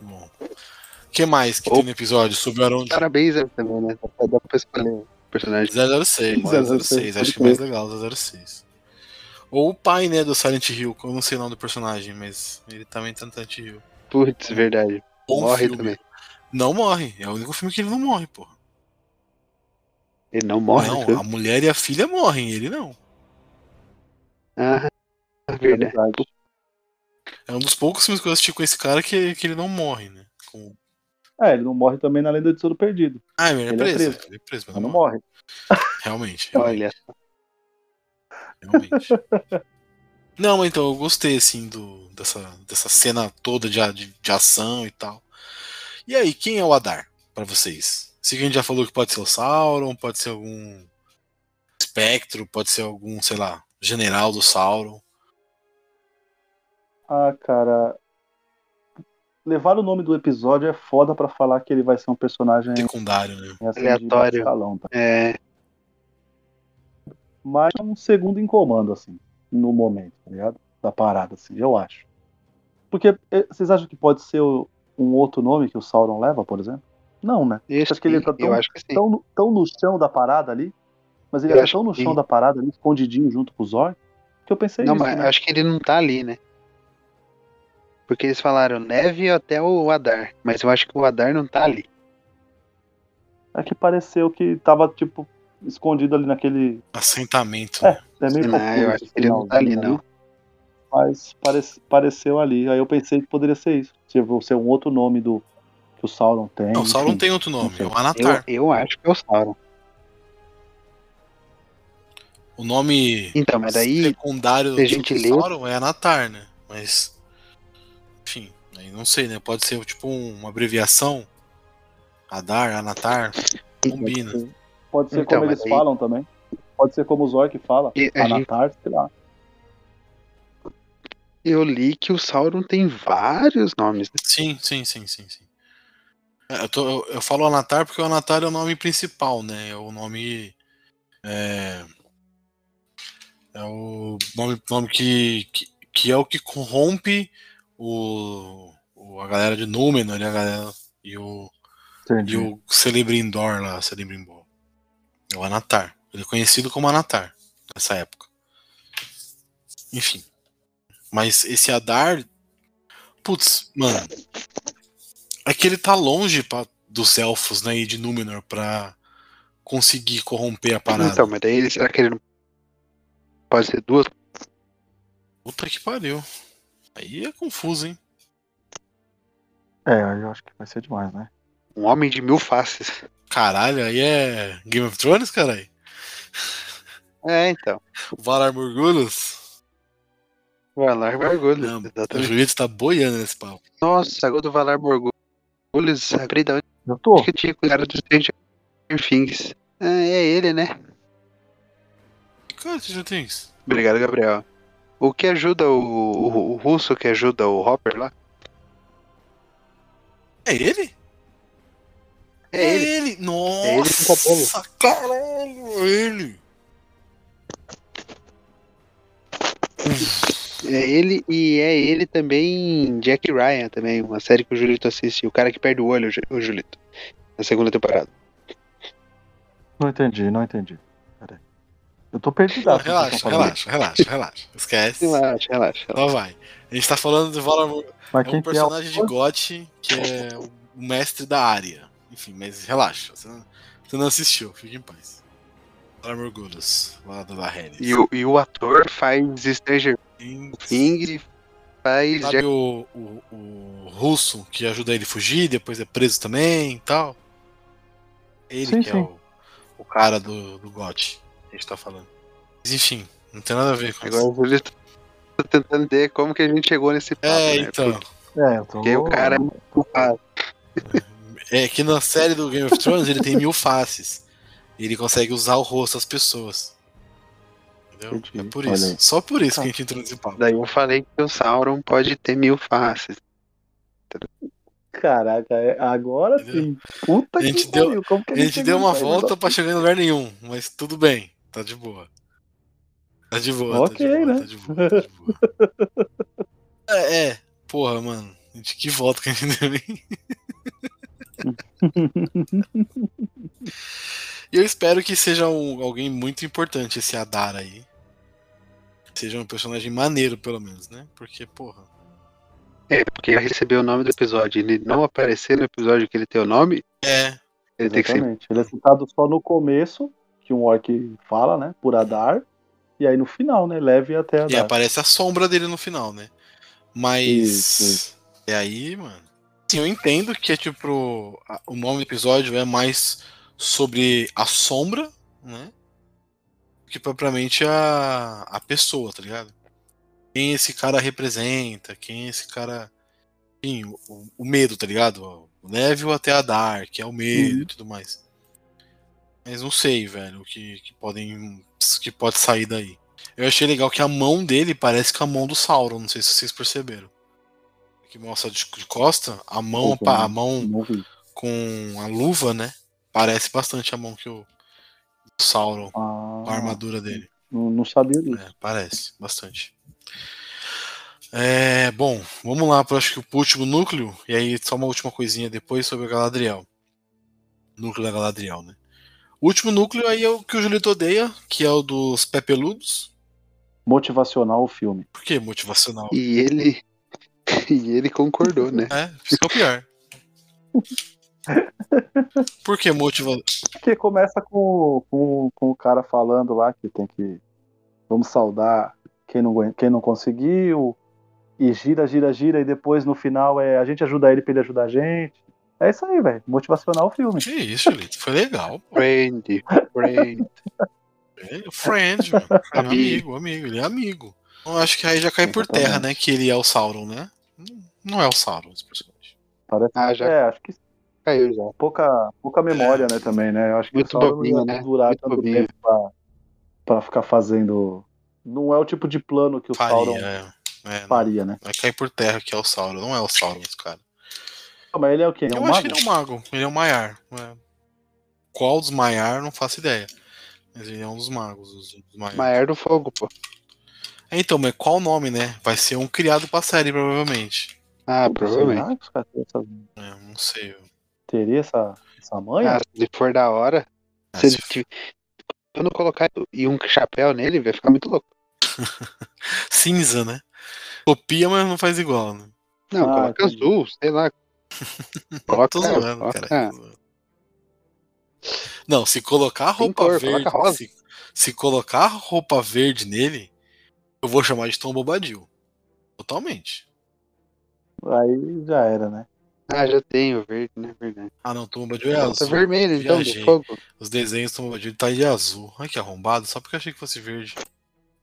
Bom. O que mais que Opa. tem no episódio sobre o Aron Parabéns aí também, né? Dá pra escolher personagem. 006, 006, acho que é mais legal, 006. Ou o pai, né, do Silent Hill, eu não sei o nome do personagem, mas ele também tá no Silent Hill. Putz, verdade. Bom Morre filme. também. Não morre, é o único filme que ele não morre, porra. Ele não morre, não, né? a mulher e a filha morrem, ele não. Ah, verdade. verdade. É um dos poucos filmes que eu assisti com esse cara que, que ele não morre, né? Com... É, ele não morre também na Lenda do Tesouro Perdido. Ah, ele é Ele é preso. preso. Ele é preso, mas não não morre. morre. Realmente. Olha, Realmente. Não, mas então, eu gostei, assim, do, dessa, dessa cena toda de, de, de ação e tal. E aí, quem é o Adar pra vocês? Que a gente já falou que pode ser o Sauron, pode ser algum espectro, pode ser algum, sei lá, general do Sauron. Ah, cara. Levar o nome do episódio é foda pra falar que ele vai ser um personagem Secundário, né? assim, Aleatório. de escalão, tá? é, Mas é um segundo em comando, assim, no momento, tá ligado? Da parada, assim, eu acho. Porque eh, vocês acham que pode ser um outro nome que o Sauron leva, por exemplo? Não, né? Acho que ele tá eu tão- acho que sim. Tão, no- tão no chão da parada ali, mas ele Eu tá tão no chão sim. da parada ali, escondidinho junto com o Zor, que eu pensei Não, nisso, mas né? acho que ele não tá ali, né? Porque eles falaram neve até o Adar, mas eu acho que o Adar não tá ali. É que pareceu que tava, tipo, escondido ali naquele. Assentamento. É, né? é meio Não, confuso eu acho que ele não tá ali, não. Mas parece, pareceu ali. Aí eu pensei que poderia ser isso. Tipo, ser um outro nome do que o Sauron tem. Não, o Sauron enfim. tem outro nome, é o Anatar. Eu, eu acho que é o Sauron. O nome Então, mas daí, secundário se a gente do lê- Sauron é Anatar, né? Mas. Enfim, aí não sei, né? Pode ser tipo um- uma abreviação. Adar, Anatar, combina. Pode ser Então, como eles aí- falam também. Pode ser como o Zor que fala. E a gente- Anatar, sei lá. eu li que o Sauron tem vários nomes. né? Sim, sim, sim, sim, sim. É, Eu, tô- eu- eu falo Anatar porque o Anatar é o nome principal, né? É o nome. É, é o nome, nome que, que, que é o que corrompe o, o- a galera de Númenor e a galera. E o, Entendi. e o Celebrimbor lá, Celebrimbor. É o Anatar. Ele é conhecido como Anatar nessa época. Enfim. Mas esse Adar, Putz, mano. É que ele tá longe pra, dos elfos, né? E de Númenor pra conseguir corromper a parada. Então, mas daí será que ele não pode ser duas? Puta que pariu. Aí é confuso, hein? É, eu acho que vai ser demais, né? Um homem de mil faces. Caralho, aí é Game of Thrones, caralho? É, então. Valar Morgulhos? Valar Morgulhos. Não, o. Julito tá boiando nesse papo. Nossa, agora do Valar Morgulhos, abri da onde Eu tô. que eu tinha cuidado do Stranger Things. Ah, é ele, né? Cara, Stranger Things. Obrigado, Gabriel. O que ajuda o, o, o russo que ajuda o Hopper lá? É ele? É ele. ele. Nossa, É ele com caralho, é ele. É ele e é ele também Jack Ryan também, uma série que o Julito assiste, o cara que perde o olho, o Julito, na segunda temporada. Não entendi, não entendi. Eu tô perdido. Não, relaxa, relaxa, relaxa, relaxa. Esquece. Relaxa, relaxa. Só vai. A gente tá falando do. Mas É um que é o... personagem de GOT que é o mestre da área. Enfim, mas relaxa. Você não, você não assistiu, fique em paz. Valar Morgulhos, lá do Larry. E o, e o ator faz Stranger Things e faz Sabe o, o, o russo que ajuda ele a fugir, depois é preso também e tal? Ele Sim, que é sim. o, o cara do, do GOT a gente tá falando. Mas enfim, não tem nada a ver com Agora isso. o Julito tá tentando entender como que a gente chegou nesse papo, É, né? então. É, eu tô... Porque o cara é muito fácil. É que na série do Game of Thrones ele tem mil faces. E ele consegue usar o rosto das pessoas. Entendeu? Entendi. É por isso. Só por isso Tá. que a gente entrou nesse papo. Daí eu falei que o Sauron pode ter mil faces. Caraca, é- agora Entendeu? sim. Puta A gente que deu- pariu, como que A gente chegou deu uma volta pra chegar em lugar nenhum, mas tudo bem, tá de boa. Tá de boa, Ok, tá de boa, né? tá de boa, tá de boa. É, é, porra, mano. Gente, que volta que a gente deu, hein? E eu espero que seja um- alguém muito importante esse Adar aí. Seja um personagem maneiro, pelo menos, né? Porque, porra. É, porque ele recebeu o nome do episódio e ele não aparecer no episódio que ele tem o nome, É, ele tem que ser. Ele é citado só no começo, que um orc fala, né? Por Adar. E aí no final, né? Leve até e Adar. aparece a sombra dele no final, né? Mas. Isso, isso. E aí, mano. Sim, eu entendo que é tipo. O nome do episódio é mais sobre a sombra, né? Que propriamente a, a pessoa, tá ligado? Quem esse cara representa, quem esse cara. Enfim, o, o- medo, tá ligado? O Neville até a Dark, que é o medo Uhum. e tudo mais. Mas não sei, velho, o que, que podem. que pode sair daí. Eu achei legal que a mão dele parece com a mão do Sauron, não sei se vocês perceberam. Que mostra de, de costa, a mão, né? a mão com a luva, né? Parece bastante a mão que o, o Sauron, Ah, com a armadura dele. não, não sabia disso. É, parece, bastante. É, bom, vamos lá para acho que o último núcleo, e aí só uma última coisinha depois sobre a Galadriel. Núcleo da Galadriel, né? O último núcleo aí é o que o Julito odeia, que é o dos Pepeludos. Motivacional o filme. Por que motivacional? E ele. E ele concordou, né? É, o pior. Por que motiva... Porque começa com, com, com o cara falando lá que tem que. Vamos saudar quem não, quem não conseguiu. E gira, gira, gira. E depois no final é a gente ajuda ele pra ele ajudar a gente. É isso aí, velho. Motivacional o filme. Que isso, Julito? Foi legal. pô. Friend, friend. É, friend, mano. É amigo, amigo, ele é amigo. Eu acho que aí já cai por terra, né? Que ele é o Sauron, né? Não é o Sauron esse personagem. Parece... Ah, já É, acho que caiu já. pouca, pouca memória, né, também, né? Eu acho que Muito o Sauron bobinho, não né? durar Muito tanto bobinho. tempo pra, pra ficar fazendo. Não é o tipo de plano que o Sauron Faria, é. É, não. faria, né? Vai cair por terra que é o Sauron, não é o Sauron esse cara. Não, Mas ele é o quê? Ele é Eu um acho mago? que ele é um mago, ele é um Maiar. É. Qual dos Maiar, não faço ideia. Mas ele é um dos magos, os, os Maiar. Maior do fogo, pô. É, então, mas qual o nome, né? Vai ser um criado pra série, provavelmente. Ah, provavelmente. Será que essa- É, não sei. teria essa, essa manha? Ah, se ele for da hora. Ah, Se ele se- tiver- quando colocar e um chapéu nele, vai ficar muito louco. Cinza, né? Copia, mas não faz igual, né? Não, Ah, coloca entendi. azul, sei lá. Coloca, Tô zoando, cara. zoando. Não, se colocar roupa cor, verde. coloca rosa. Se, se colocar roupa verde nele, eu vou chamar de Tom Bobadil. Totalmente. Aí já era, né? Ah, já tenho verde, né? Verdade. Ah, não, Tom Bobadil é Então tá azul. vermelho, então, do fogo. Os desenhos do Tom Bobadil tá de azul. Ai, que arrombado, só porque eu achei que fosse verde.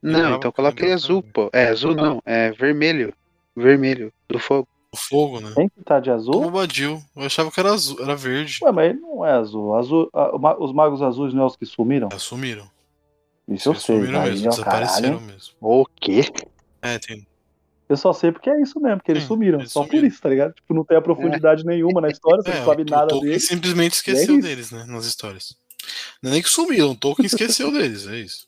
Não, então lembrava azul, pô. É azul não, é vermelho. Vermelho, do fogo. Fogo, né? Quem que tá de azul? Bobadil. Eu achava que era azul, era verde. Ué, mas ele não é azul. azul ma- os magos azuis não é os que sumiram? Assumiram. Isso eu sei. sumiram mesmo, desapareceram caralho. mesmo. O quê? É, tem. Eu só sei porque é isso mesmo, porque eles Sim, sumiram. eles só sumiram. por isso, tá ligado? Tipo, não tem a profundidade nenhuma na história, você É, não sabe nada Tolkien deles. simplesmente E esqueceu é deles, né? Nas histórias. Não é nem que sumiram, o Tolkien esqueceu deles, é isso.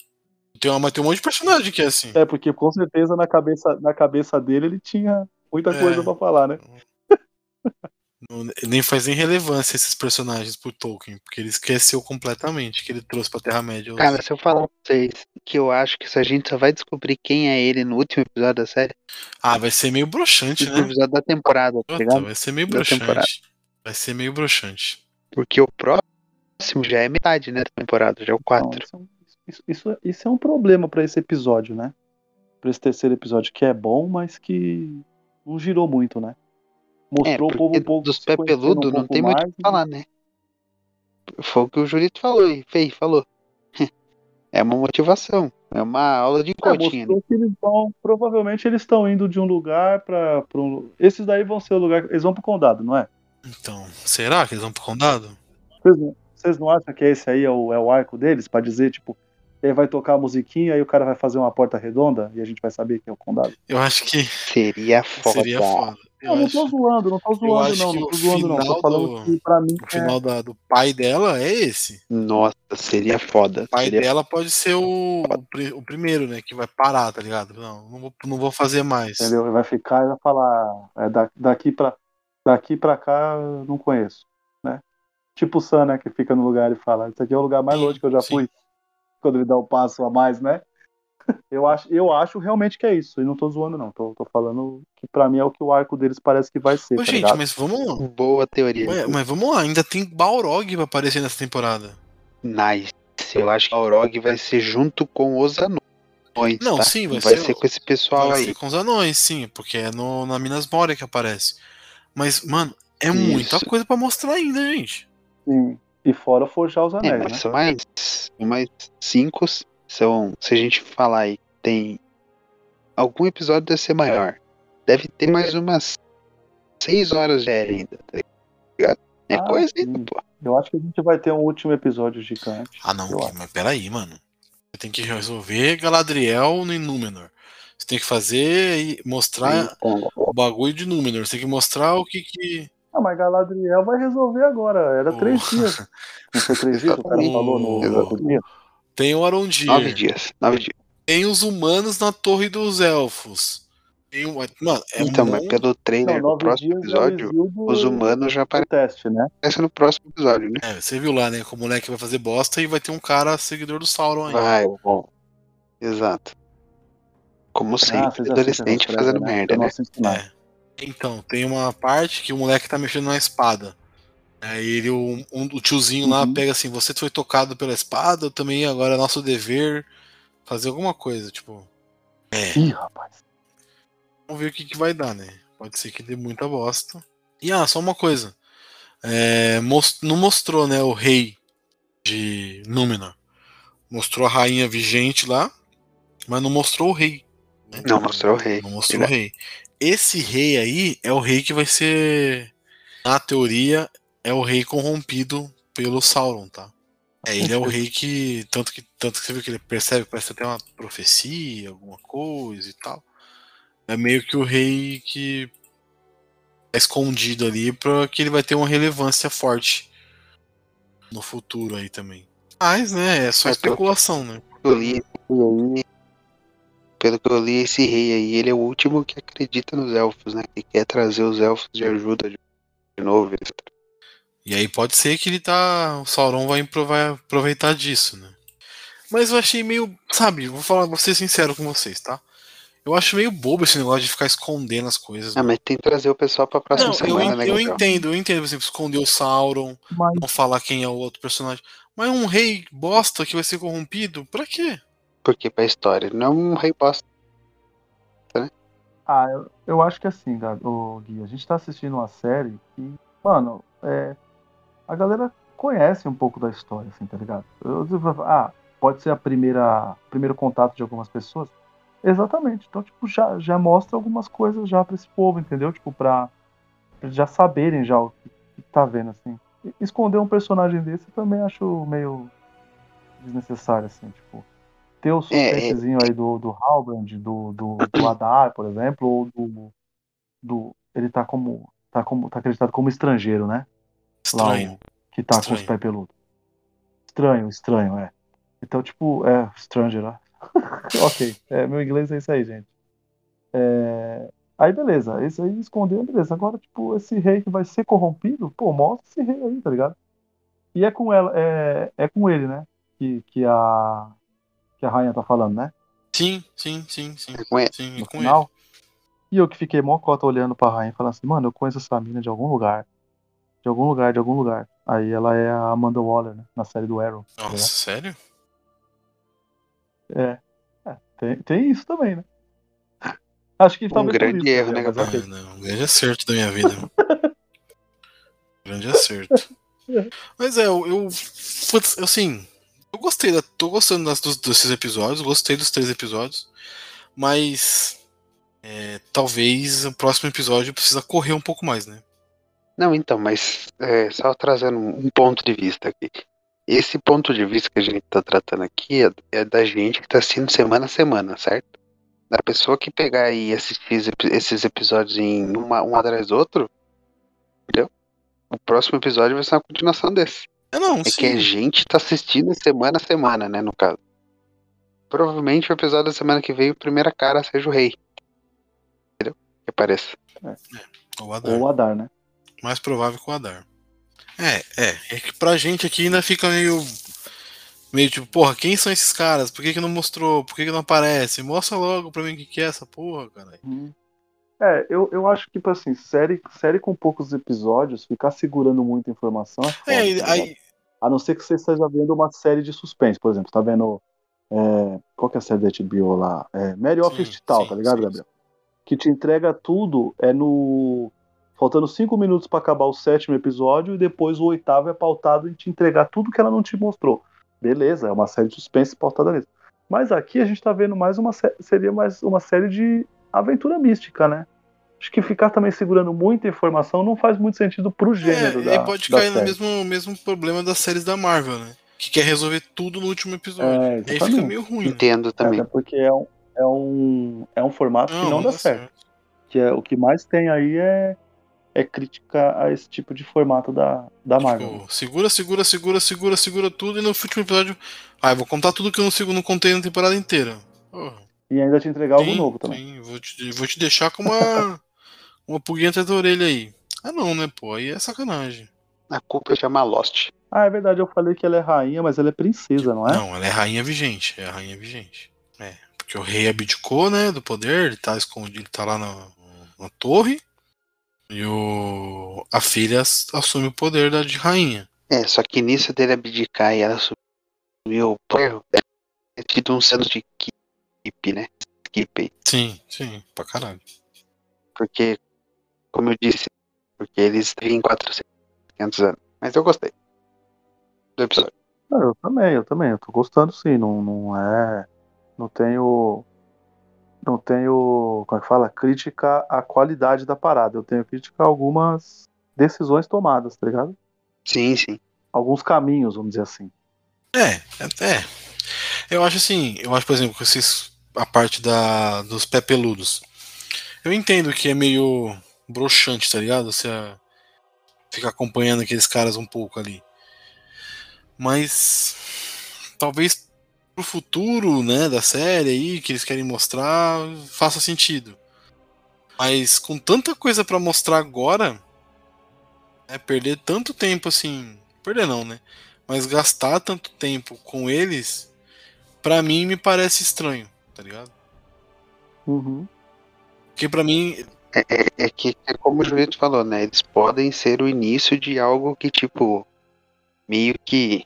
Tem, uma, tem um monte de personagem que é assim. É, porque com certeza na cabeça, na cabeça dele ele tinha muita É. coisa pra falar, né? Não- nem faz nem relevância esses personagens pro Tolkien, porque ele esqueceu completamente que ele trouxe pra Terra-média. Cara, se eu falar pra vocês que eu acho que se a gente só vai descobrir quem é ele no último episódio da série, Ah, vai ser meio broxante, né? episódio da temporada, tá ligado? vai ser meio Da broxante. temporada. Vai ser meio broxante. Porque o próximo já é metade, né, da temporada, já é o 4. Então, isso, é isso- isso, isso é um problema pra esse episódio, né? Pra esse terceiro episódio, que é bom, mas que não girou muito, né? É, Mostrou o povo um pouco. dos pé peludo um não tem muito o mais, que falar, né? Foi o que o Jurito falou e fez, falou. É uma motivação, é uma aula de É, coaching ali. mostrou que eles vão. Provavelmente eles estão indo de um lugar pra, pra um. Esses daí vão ser o lugar. Eles vão pro condado, não é? Então, será que eles vão pro condado? Vocês não, vocês não acham que esse aí é o, é o arco deles? Pra dizer, tipo, ele vai tocar a musiquinha e o cara vai fazer uma porta redonda e a gente vai saber que é o condado? Eu acho que Seria foda. seria foda. Eu Não, não acho tô zoando, não tô zoando, não. Não o tô zoando, não. Tô final falando do- que pra mim. o final da- do pai dela é esse. Nossa, seria foda. O pai seria... dela pode ser o, o, pri- o primeiro, né? Que vai parar, tá ligado? Não, não vou, não vou fazer mais. Entendeu? Ele vai ficar e vai falar. É, da- daqui, pra, daqui pra cá eu não conheço. Né? Tipo o Sam, né? Que fica no lugar e fala: Isso aqui é o lugar mais Sim, longe que eu já sim. fui. Quando ele dá o passo a mais, né? Eu acho, eu acho realmente que é isso. E não tô zoando, não. Tô, tô falando que pra mim é o que o arco deles parece que vai ser. Ô, tá gente, ligado? mas vamos lá. Boa teoria. Ué, mas vamos lá, ainda tem Balrog pra aparecer nessa temporada. Nice. Eu acho que o Aurog vai ser junto com os anões. Não, tá? sim, vai vai ser- ser com esse pessoal Vai aí. ser com os anões, sim, porque é no, na Minas Moria que aparece. Mas, mano, é Isso. muita coisa pra mostrar ainda, gente. Sim. E fora forjar os É, anéis, mas né? são mais, mais cinco. São, se a gente falar aí, tem algum episódio deve ser maior. Deve ter mais umas seis horas de série ainda. Tá ligado? É Ah, coisa sim. ainda, pô. Eu acho que a gente vai ter um último episódio gigante. Ah, não, acho. mas peraí, mano. Você tem que resolver Galadriel no Númenor. Você tem que fazer e mostrar Então, o bagulho de Númenor. Você tem que mostrar o que que. Ah, mas Galadriel vai resolver agora. Era três dias. Não foi três dias que o cara falou no Exato. outro dia? Tem o Arondir. nove dias. Nove dias. Tem os humanos na Torre dos Elfos. Tem um... Mano, é então, um mas pelo trailer Não, do próximo é episódio, do, os humanos já aparecem teste, né? no próximo episódio, né? É, você viu lá, né? Que o moleque vai fazer bosta e vai ter um cara seguidor do Sauron aí. Vai, bom. Exato. Como sempre, Ah, adolescente fazendo prévias, merda, Eu não né? assisto nada. É. Então, tem uma parte que o moleque tá mexendo na espada. Aí ele, um, um- o tiozinho lá Uhum. pega assim, você foi tocado pela espada, eu também agora é nosso dever fazer alguma coisa, tipo. É, Ih, rapaz. vamos ver o que, que vai dar, né? Pode ser que dê muita bosta. E ah, só uma coisa. É, mos- não mostrou, né, o rei de Númenor. Mostrou a rainha vigente lá, mas não mostrou o rei. né? Não mostrou o rei. Não mostrou o rei. Esse rei aí é o rei que vai ser, na teoria, é o rei corrompido pelo Sauron, tá? É, ele é o rei que tanto que tanto que você viu que ele percebe, parece até uma profecia, alguma coisa e tal. É meio que o rei que é escondido ali para que ele vai ter uma relevância forte no futuro aí também. Mas, né, é só especulação, né? Eu li pelo que eu li, esse rei aí, ele é o último que acredita nos elfos, né? Que quer trazer os elfos de ajuda de, novo. etc. E aí pode ser que ele tá. O Sauron vai aproveitar disso, né? Mas eu achei meio. Sabe, vou falar, vou ser sincero com vocês, tá? Eu acho meio bobo esse negócio de ficar escondendo as coisas. Ah, mas tem que trazer o pessoal pra próxima Não, eu, semana, en- né, eu Gabriel? entendo, eu entendo, por exemplo, esconder o Sauron, Mas, não falar quem é o outro personagem. Mas um rei bosta que vai ser corrompido, pra quê? Porque pra história, não é um rei bosta. ah, eu, eu acho que assim, Gab- ô, Gui, a gente tá assistindo uma série que, mano, é, a galera conhece um pouco da história, assim, tá ligado? Eu, ah, pode ser a primeira primeiro contato de algumas pessoas. Exatamente. Então, tipo, já, já mostra algumas coisas já pra esse povo, entendeu? Tipo, pra, pra já saberem já o que, que tá vendo, assim. E esconder um personagem desse eu também acho meio desnecessário, assim, tipo. Ter o É, é. suspensezinho aí do, do Halbrand, do, do, do Adar, por exemplo, ou do, do. Ele tá como. tá como. tá acreditado como estrangeiro, né? Lá, Estranho. o que tá com Estranho. os pés peludos. Estranho, estranho, é. Então, tipo, é, stranger, ó. ok, é, meu inglês é isso aí, gente. É, aí, beleza, esse aí escondeu, beleza. Agora, tipo, esse rei que vai ser corrompido, pô, mostra esse rei aí, tá ligado? E é com ela, é, é com ele, né? Que, que a. Que a rainha tá falando, né? Sim, sim, sim, sim. É com ele. Sim, é No com final. E eu que fiquei mó cota olhando pra rainha falando assim, mano, eu conheço essa mina de algum lugar. De algum lugar, de algum lugar. Aí ela é a Amanda Waller, né? Na série do Arrow. ele. Nossa, sério? É. É, tem, tem isso também, né? Acho que talvez por grande isso, erro, Gabriel, né, mas Ah, ok. não, um grande acerto da minha vida. grande acerto. Mas é, eu, eu putz, assim, eu gostei, da, tô gostando das, dos, desses episódios, gostei dos três episódios, mas é, talvez o próximo episódio precisa correr um pouco mais, né? Não, então, mas é, só trazendo um ponto de vista aqui. Esse ponto de vista que a gente tá tratando aqui é, é da gente que tá assistindo semana a semana, certo? Da pessoa que pegar e assistir esses episódios em uma, um atrás do outro, entendeu? O próximo episódio vai ser uma continuação desse. É não, É sim. que a gente tá assistindo semana a semana, né, no caso. Provavelmente o episódio da semana que vem, o primeira cara seja o rei. Entendeu? Que apareça. O Adar. Ou o Adar, né? Mais provável que o Adar. É, é. É que pra gente aqui ainda fica meio. Meio tipo, porra, quem são esses caras? Por que, que não mostrou? Por que, que não aparece? Mostra logo pra mim o que, que é essa porra, cara. É, eu, eu acho que, tipo assim, série, série com poucos episódios, ficar segurando muita informação é foda, É, tá aí, A não ser que você esteja vendo uma série de suspense, por exemplo. Tá vendo. é, qual que é a série da HBO lá? É, Mary Sim, Office Tal, sim, tá ligado, sim, Gabriel? Que te entrega tudo é no. Faltando cinco minutos pra acabar o sétimo episódio e depois o oitavo é pautado em te entregar tudo que ela não te mostrou. Beleza, é uma série de suspense pautada nisso. Mas aqui a gente tá vendo mais uma sé- seria mais uma série de aventura mística, né? Acho que ficar também segurando muita informação não faz muito sentido pro gênero é, da, aí pode da cair no série. mesmo, mesmo problema das séries da Marvel, né? Que quer resolver tudo no último episódio. É, e aí fica meio ruim. Né? Entendo também. Até porque é um, é um, é um formato que não dá certo. Que é, o que mais tem aí é, é crítica a esse tipo de formato da, da Marvel. Tipo, segura, segura, segura, segura, segura tudo e no último episódio. Ah, eu vou contar tudo que eu não, sigo, não contei na temporada inteira. Porra, E ainda te entregar algo sim, novo também. sim, vou, te, vou te deixar com uma, uma pulguinha atrás da orelha aí. Ah não, né, pô? Aí é sacanagem. A culpa chama Lost. Ah, é verdade, eu falei que ela é rainha, mas ela é princesa, não é? Não, ela é rainha vigente. É a rainha vigente. É. Porque o rei abdicou, né, do poder, ele tá escondido, ele tá lá na, na torre. E o, a filha ass- assume o poder da de rainha. É, só que nisso dele abdicar e ela assumir o poder, é tido um senso de equipe, né? Equipe aí. Sim, sim, pra caralho. Porque, como eu disse, porque eles têm 400 anos. Mas eu gostei do episódio. Não, eu também, eu também. Eu tô gostando sim. Não, não é. Não tenho. Não tenho. Como é que fala? Crítica à qualidade da parada. Eu tenho crítica a algumas decisões tomadas, tá ligado? Sim, sim. Alguns caminhos, vamos dizer assim. É, é, é. Eu acho assim, eu acho, por exemplo, que esses, a parte da, dos pé peludos. Eu entendo que é meio broxante, tá ligado? Você ah, fica acompanhando aqueles caras um pouco ali. Mas talvez pro futuro, né, da série aí, que eles querem mostrar, faça sentido. Mas com tanta coisa pra mostrar agora, né, perder tanto tempo assim, perder não, né? Mas gastar tanto tempo com eles, pra mim me parece estranho, tá ligado? Uhum. Porque pra mim, É, é- é que, é como o Julito falou, né? Eles podem ser o início de algo que, tipo, meio que.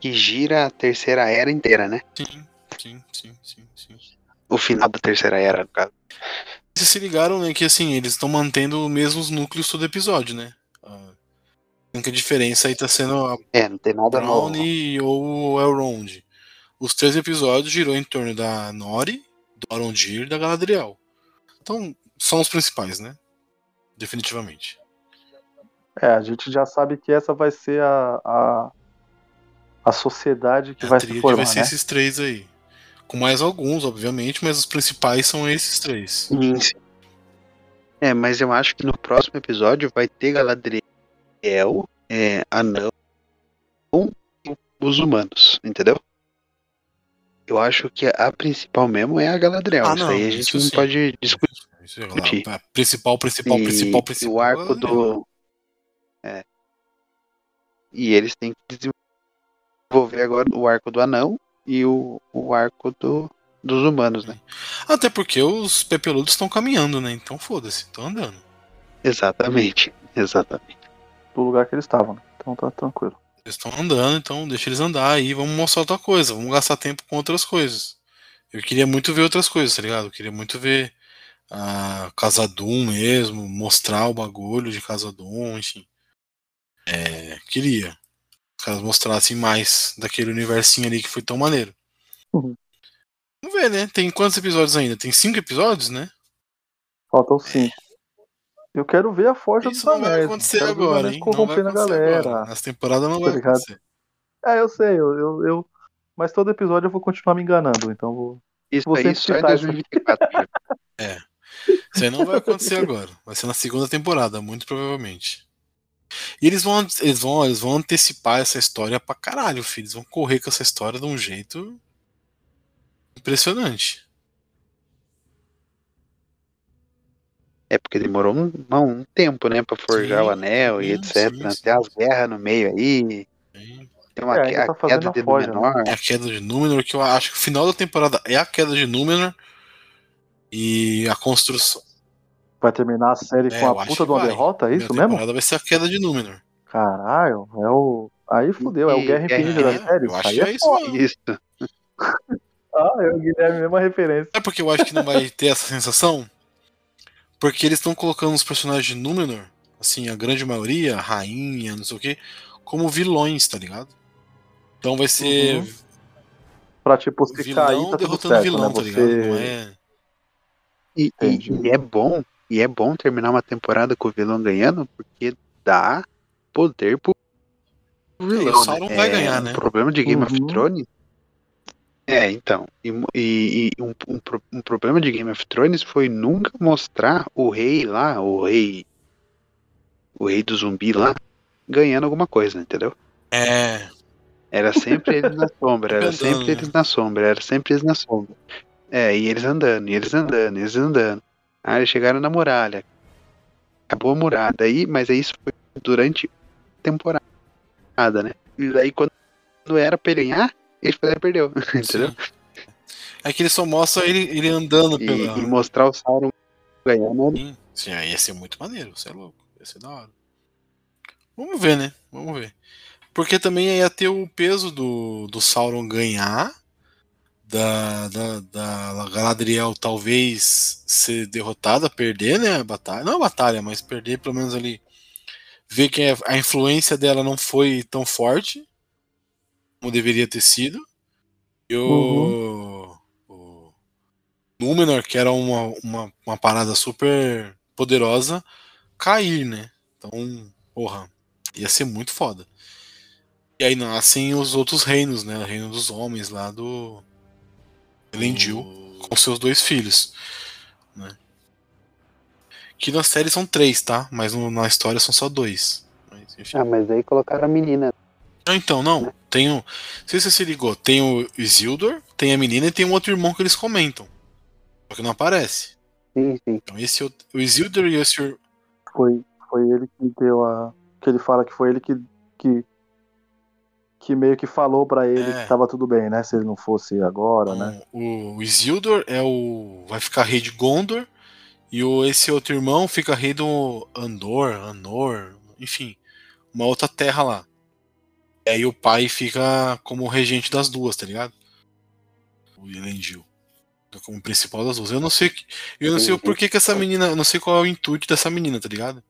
que gira a terceira era inteira, né? sim, sim, sim, sim, sim. O final da terceira era, no caso. Vocês se ligaram, né, que assim, eles estão mantendo os mesmos núcleos todo episódio, né? A única diferença aí tá sendo a É, não tem nada novo. Brownie ou o Elrond. Os três episódios girou em torno da Nori, do Arondir e da Galadriel. Então, são os principais, né? Definitivamente. É, a gente já sabe que essa vai ser a, a, a sociedade que a vai se formar, vai ser né? esses três aí. Com mais alguns, obviamente, mas os principais são esses três. Sim, sim. É, mas eu acho que no próximo episódio vai ter Galadriel, é, Anão e os humanos, entendeu? Eu acho que a principal mesmo é a Galadriel. Ah, isso não, aí a isso gente não sim. pode discutir. Isso é lá, Discutir. a principal, principal, E- principal, principal. o arco do. É. E eles têm que desenvolver agora o arco do anão e o, o arco do, dos humanos, né? Até porque os pepeludos estão caminhando, né? Então foda-se, estão andando. Exatamente. Exatamente. Do lugar que eles estavam, né? Então tá tranquilo. Eles estão andando, então deixa eles andar aí, vamos mostrar outra coisa, vamos gastar tempo com outras coisas. Eu queria muito ver outras coisas, tá ligado? Eu queria muito ver a Casa Doom mesmo, mostrar o bagulho de Casa Doom, enfim. É, queria. Que os caras mostrassem mais daquele universinho ali que foi tão maneiro. Uhum. Vamos ver, né? Tem quantos episódios ainda? Tem cinco episódios, né? Faltam cinco. Eu quero ver a força Isso dos não vai anéis. acontecer quero ver os agora, hein? Não vai corrompendo a acontecer galera. agora. Nessa temporada não Tá vai ligado? acontecer. É, eu sei, eu, eu, eu- Mas todo episódio eu vou continuar me enganando, então vou. Isso Vou aí só em citar isso 2024. viu? Isso aí não vai acontecer agora. Vai ser na segunda temporada, muito provavelmente. E eles vão, eles vão, eles vão antecipar essa história pra caralho, filho. Eles vão correr com essa história de um jeito impressionante. É porque demorou um, um tempo, né, pra forjar Sim, o anel e sim, etc. sim, né? sim. Tem as guerras no meio aí. Hein? Tem uma É, a tá queda de né? Númenor. É a queda de Númenor, que eu acho que o final da temporada é a queda de Númenor. E a construção. Vai terminar a série É, com eu a puta de uma vai. derrota, é isso mesmo? temporada vai ser a queda de Númenor. Caralho, é o. Aí fudeu, é o E- Guerra Infinita da Infinita, série. eu acho aí que é é isso mesmo. Isso. Ah, é o Guilherme, mesma referência. É porque eu acho que não vai ter essa sensação. Porque eles estão colocando os personagens de Númenor, assim, a grande maioria, a rainha, não sei o que, como vilões, tá ligado? Então vai ser Uhum. Pra tipo, se vilão cair, tá derrotando certo, vilão, né? tá ligado? Você... Não é. E, e- e é bom, e é bom terminar uma temporada com o vilão ganhando, porque dá poder pro vilão. o Sauron né? vai É, ganhar, o né? problema de Game of Uhum. Thrones. É, então. E, e- e um, um um problema de Game of Thrones foi nunca mostrar o rei lá, o rei. O rei do zumbi lá, ganhando alguma coisa, entendeu? É. Era sempre eles na sombra, era sempre né? eles na sombra, era sempre eles na sombra. É, e eles andando, e eles andando, e eles andando. Aí eles chegaram na muralha. Acabou a muralha. Daí, mas aí isso foi durante a temporada, né? E daí quando era pra ele ganhar, e perdeu. Entendeu? sim. É que ele só mostra ele, ele andando E, pela. e mostrar o Sauron ganhando. Sim, sim, aí ia ser muito maneiro, você é louco. Ia ser da hora. Vamos ver, né? Vamos ver. Porque também ia ter o peso do, do Sauron ganhar, da, da, da Galadriel talvez ser derrotada, perder, né? A batalha. Não a batalha, mas perder pelo menos ali. Ver que a- a influência dela não foi tão forte como deveria ter sido. E o, o Númenor, que era uma, uma, uma parada super poderosa, cair, né? Então, porra, ia ser muito foda. E aí nascem os outros reinos, né? O reino dos homens lá do Elendil, com seus dois filhos, né? Que na série são três, tá? Mas no- na história são só dois. Mas, enfim. Ah, mas aí colocaram a menina. Ah, então, não. Tem o. Não sei se você se ligou. Tem o Isildur, tem a menina e tem um outro irmão que eles comentam. Só que não aparece. Sim, sim. Então, esse o, Isildur e esse. Foi, foi ele que deu a. Que ele fala que foi ele que. que, que meio que falou pra ele É. que tava tudo bem, né? Se ele não fosse agora, né? O, o Isildur é o. vai ficar rei de Gondor e o, esse outro irmão fica rei do Andor, Anor, enfim, uma outra terra lá. E aí o pai fica como regente das duas, tá ligado? O Elendil. Como principal das duas. Eu não sei, eu não sei o porquê que essa menina, eu não sei qual é o intuito dessa menina, tá ligado?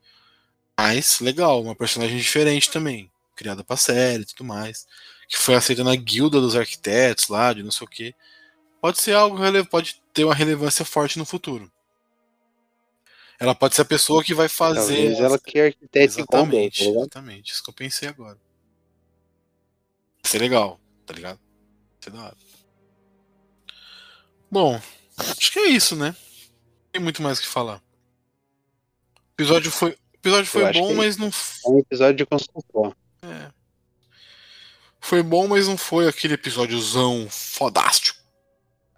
Mas legal, uma personagem diferente também, criada pra série e tudo mais, que foi aceita na guilda dos arquitetos lá, de não sei o que. Pode ser algo pode ter uma relevância forte no futuro. Ela pode ser a pessoa que vai fazer. Talvez ela que é arquiteta exatamente, tá exatamente, isso que eu pensei agora. Vai ser legal, tá ligado? Ser da hora. Bom, acho que é isso, né? Não tem muito mais o que falar. O episódio foi, o episódio foi bom, mas não. É um episódio de construção. É. Foi bom, mas não foi aquele episódiozão fodástico.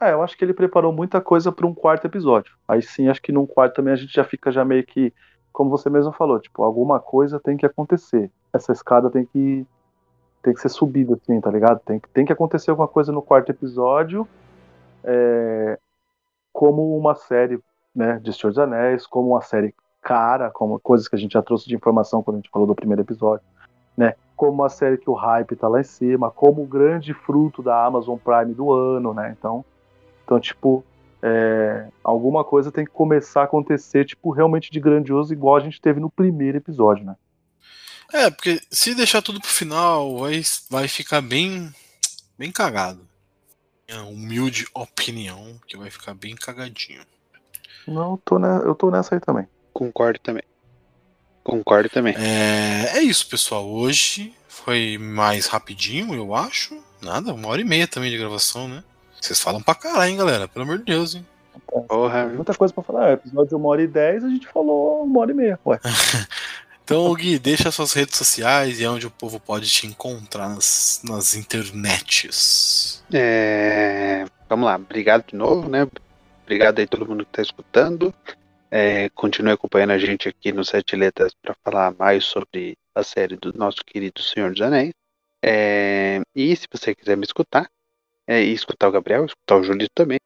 É, eu acho que ele preparou muita coisa para um quarto episódio. Aí sim, acho que num quarto também a gente já fica já meio que, como você mesmo falou, tipo, alguma coisa tem que acontecer. Essa escada tem que tem que ser subida assim, tá ligado? Tem, tem que acontecer alguma coisa no quarto episódio, é, como uma série, né, de Senhor dos Anéis, como uma série cara, como coisas que a gente já trouxe de informação quando a gente falou do primeiro episódio, né? Como uma série que o hype tá lá em cima, como o grande fruto da Amazon Prime do ano, né? Então, então, tipo, é, alguma coisa tem que começar a acontecer, tipo, realmente de grandioso, igual a gente teve no primeiro episódio, né? É, porque se deixar tudo pro final, vai, vai ficar bem, bem cagado. Minha humilde opinião, que vai ficar bem cagadinho. Não, eu tô, eu tô nessa aí também. Concordo também. Concordo também. É, é isso, pessoal. Hoje foi mais rapidinho, eu acho. Nada, uma hora e meia também de gravação, né? Vocês falam pra caralho, hein, galera? Pelo amor de Deus, hein? Porra. Muita coisa pra falar. É, episódio de uma hora e dez, a gente falou uma hora e meia, ué. então, Gui, deixa suas redes sociais e é onde o povo pode te encontrar nas, nas internets. É... Vamos lá, obrigado de novo, né? Obrigado aí todo mundo que tá escutando. É, continue acompanhando a gente aqui no Sete Letras para falar mais sobre a série do nosso querido Senhor dos Anéis. É, e se você quiser me escutar, é, e escutar o Gabriel, escutar o Julito também,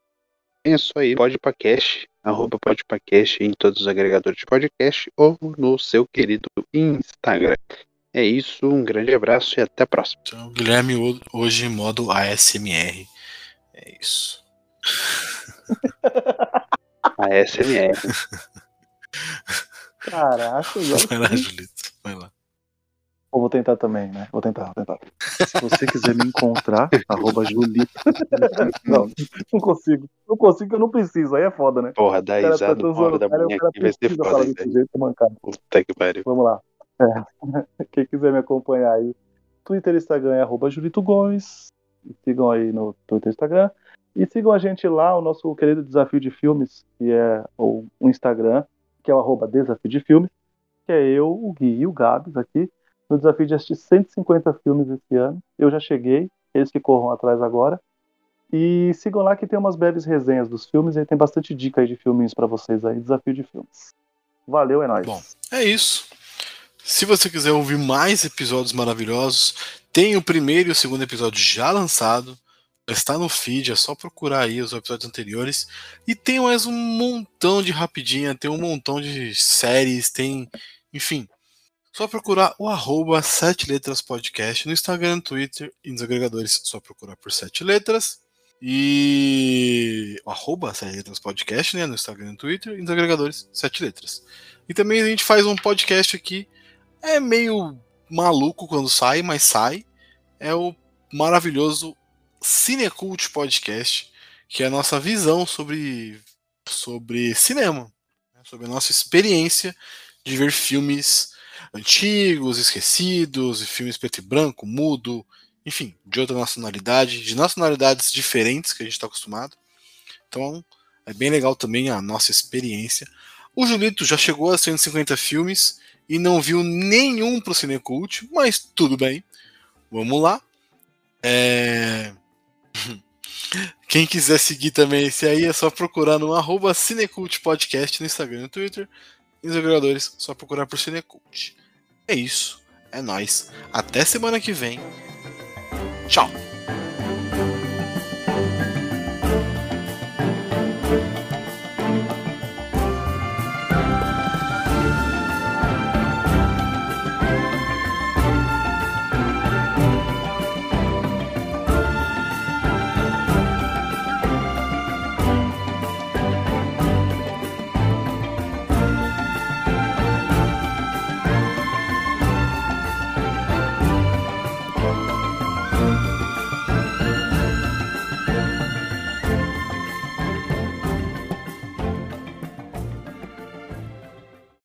é só ir podpacast, arroba podpacast em todos os agregadores de podcast ou no seu querido Instagram. É isso, um grande abraço e até a próxima. Então, Guilherme hoje em modo ASMR. É isso. ASMR. Caraca, vai lá, Julito. Vai lá. Eu vou tentar também, né? Vou tentar, vou tentar. Se você quiser me encontrar, arroba Julita. Não, não consigo. Não consigo, eu não preciso. Aí é foda, né? Porra, dá risada tá da cara, cara aqui vai ser foda, desse jeito, mancado. Puta que pariu. Vamos lá. É. Quem quiser me acompanhar aí, Twitter e Instagram é arroba Julito Gomes. Sigam aí no Twitter e Instagram. E sigam a gente lá, o nosso querido Desafio de Filmes, que é o Instagram, que é o arroba Desafio de Filmes, que é eu, o Gui e o Gabs aqui, no desafio de assistir 150 filmes esse ano. Eu já cheguei, eles que corram atrás agora. E sigam lá que tem umas breves resenhas dos filmes e tem bastante dica aí de filminhos para vocês aí, desafio de filmes. Valeu, é nóis. Bom, é isso. Se você quiser ouvir mais episódios maravilhosos, tem o primeiro e o segundo episódio já lançado. Está no feed, é só procurar aí os episódios anteriores. E tem mais um montão de rapidinha, tem um montão de séries, tem. Enfim. Só procurar o arroba 7 letras podcast no Instagram, Twitter e nos agregadores. Só procurar por 7 letras. E o arroba 7 letras podcast, né? No Instagram, Twitter e nos agregadores 7 letras. E também a gente faz um podcast aqui. É meio maluco quando sai, mas sai. É o maravilhoso Cinecult Podcast, que é a nossa visão sobre, sobre cinema, né? sobre a nossa experiência de ver filmes antigos, esquecidos, filmes preto e branco, mudo, enfim, de outra nacionalidade, de nacionalidades diferentes que a gente está acostumado. Então é bem legal também a nossa experiência. O Julito já chegou a 150 filmes e não viu nenhum pro Cinecult, mas tudo bem. Vamos lá. É... Quem quiser seguir também esse aí é só procurar no arroba Cinecult Podcast no Instagram e no Twitter. E nos agregadores, só procurar por Cinecult. É isso. É nóis. Até semana que vem. Tchau.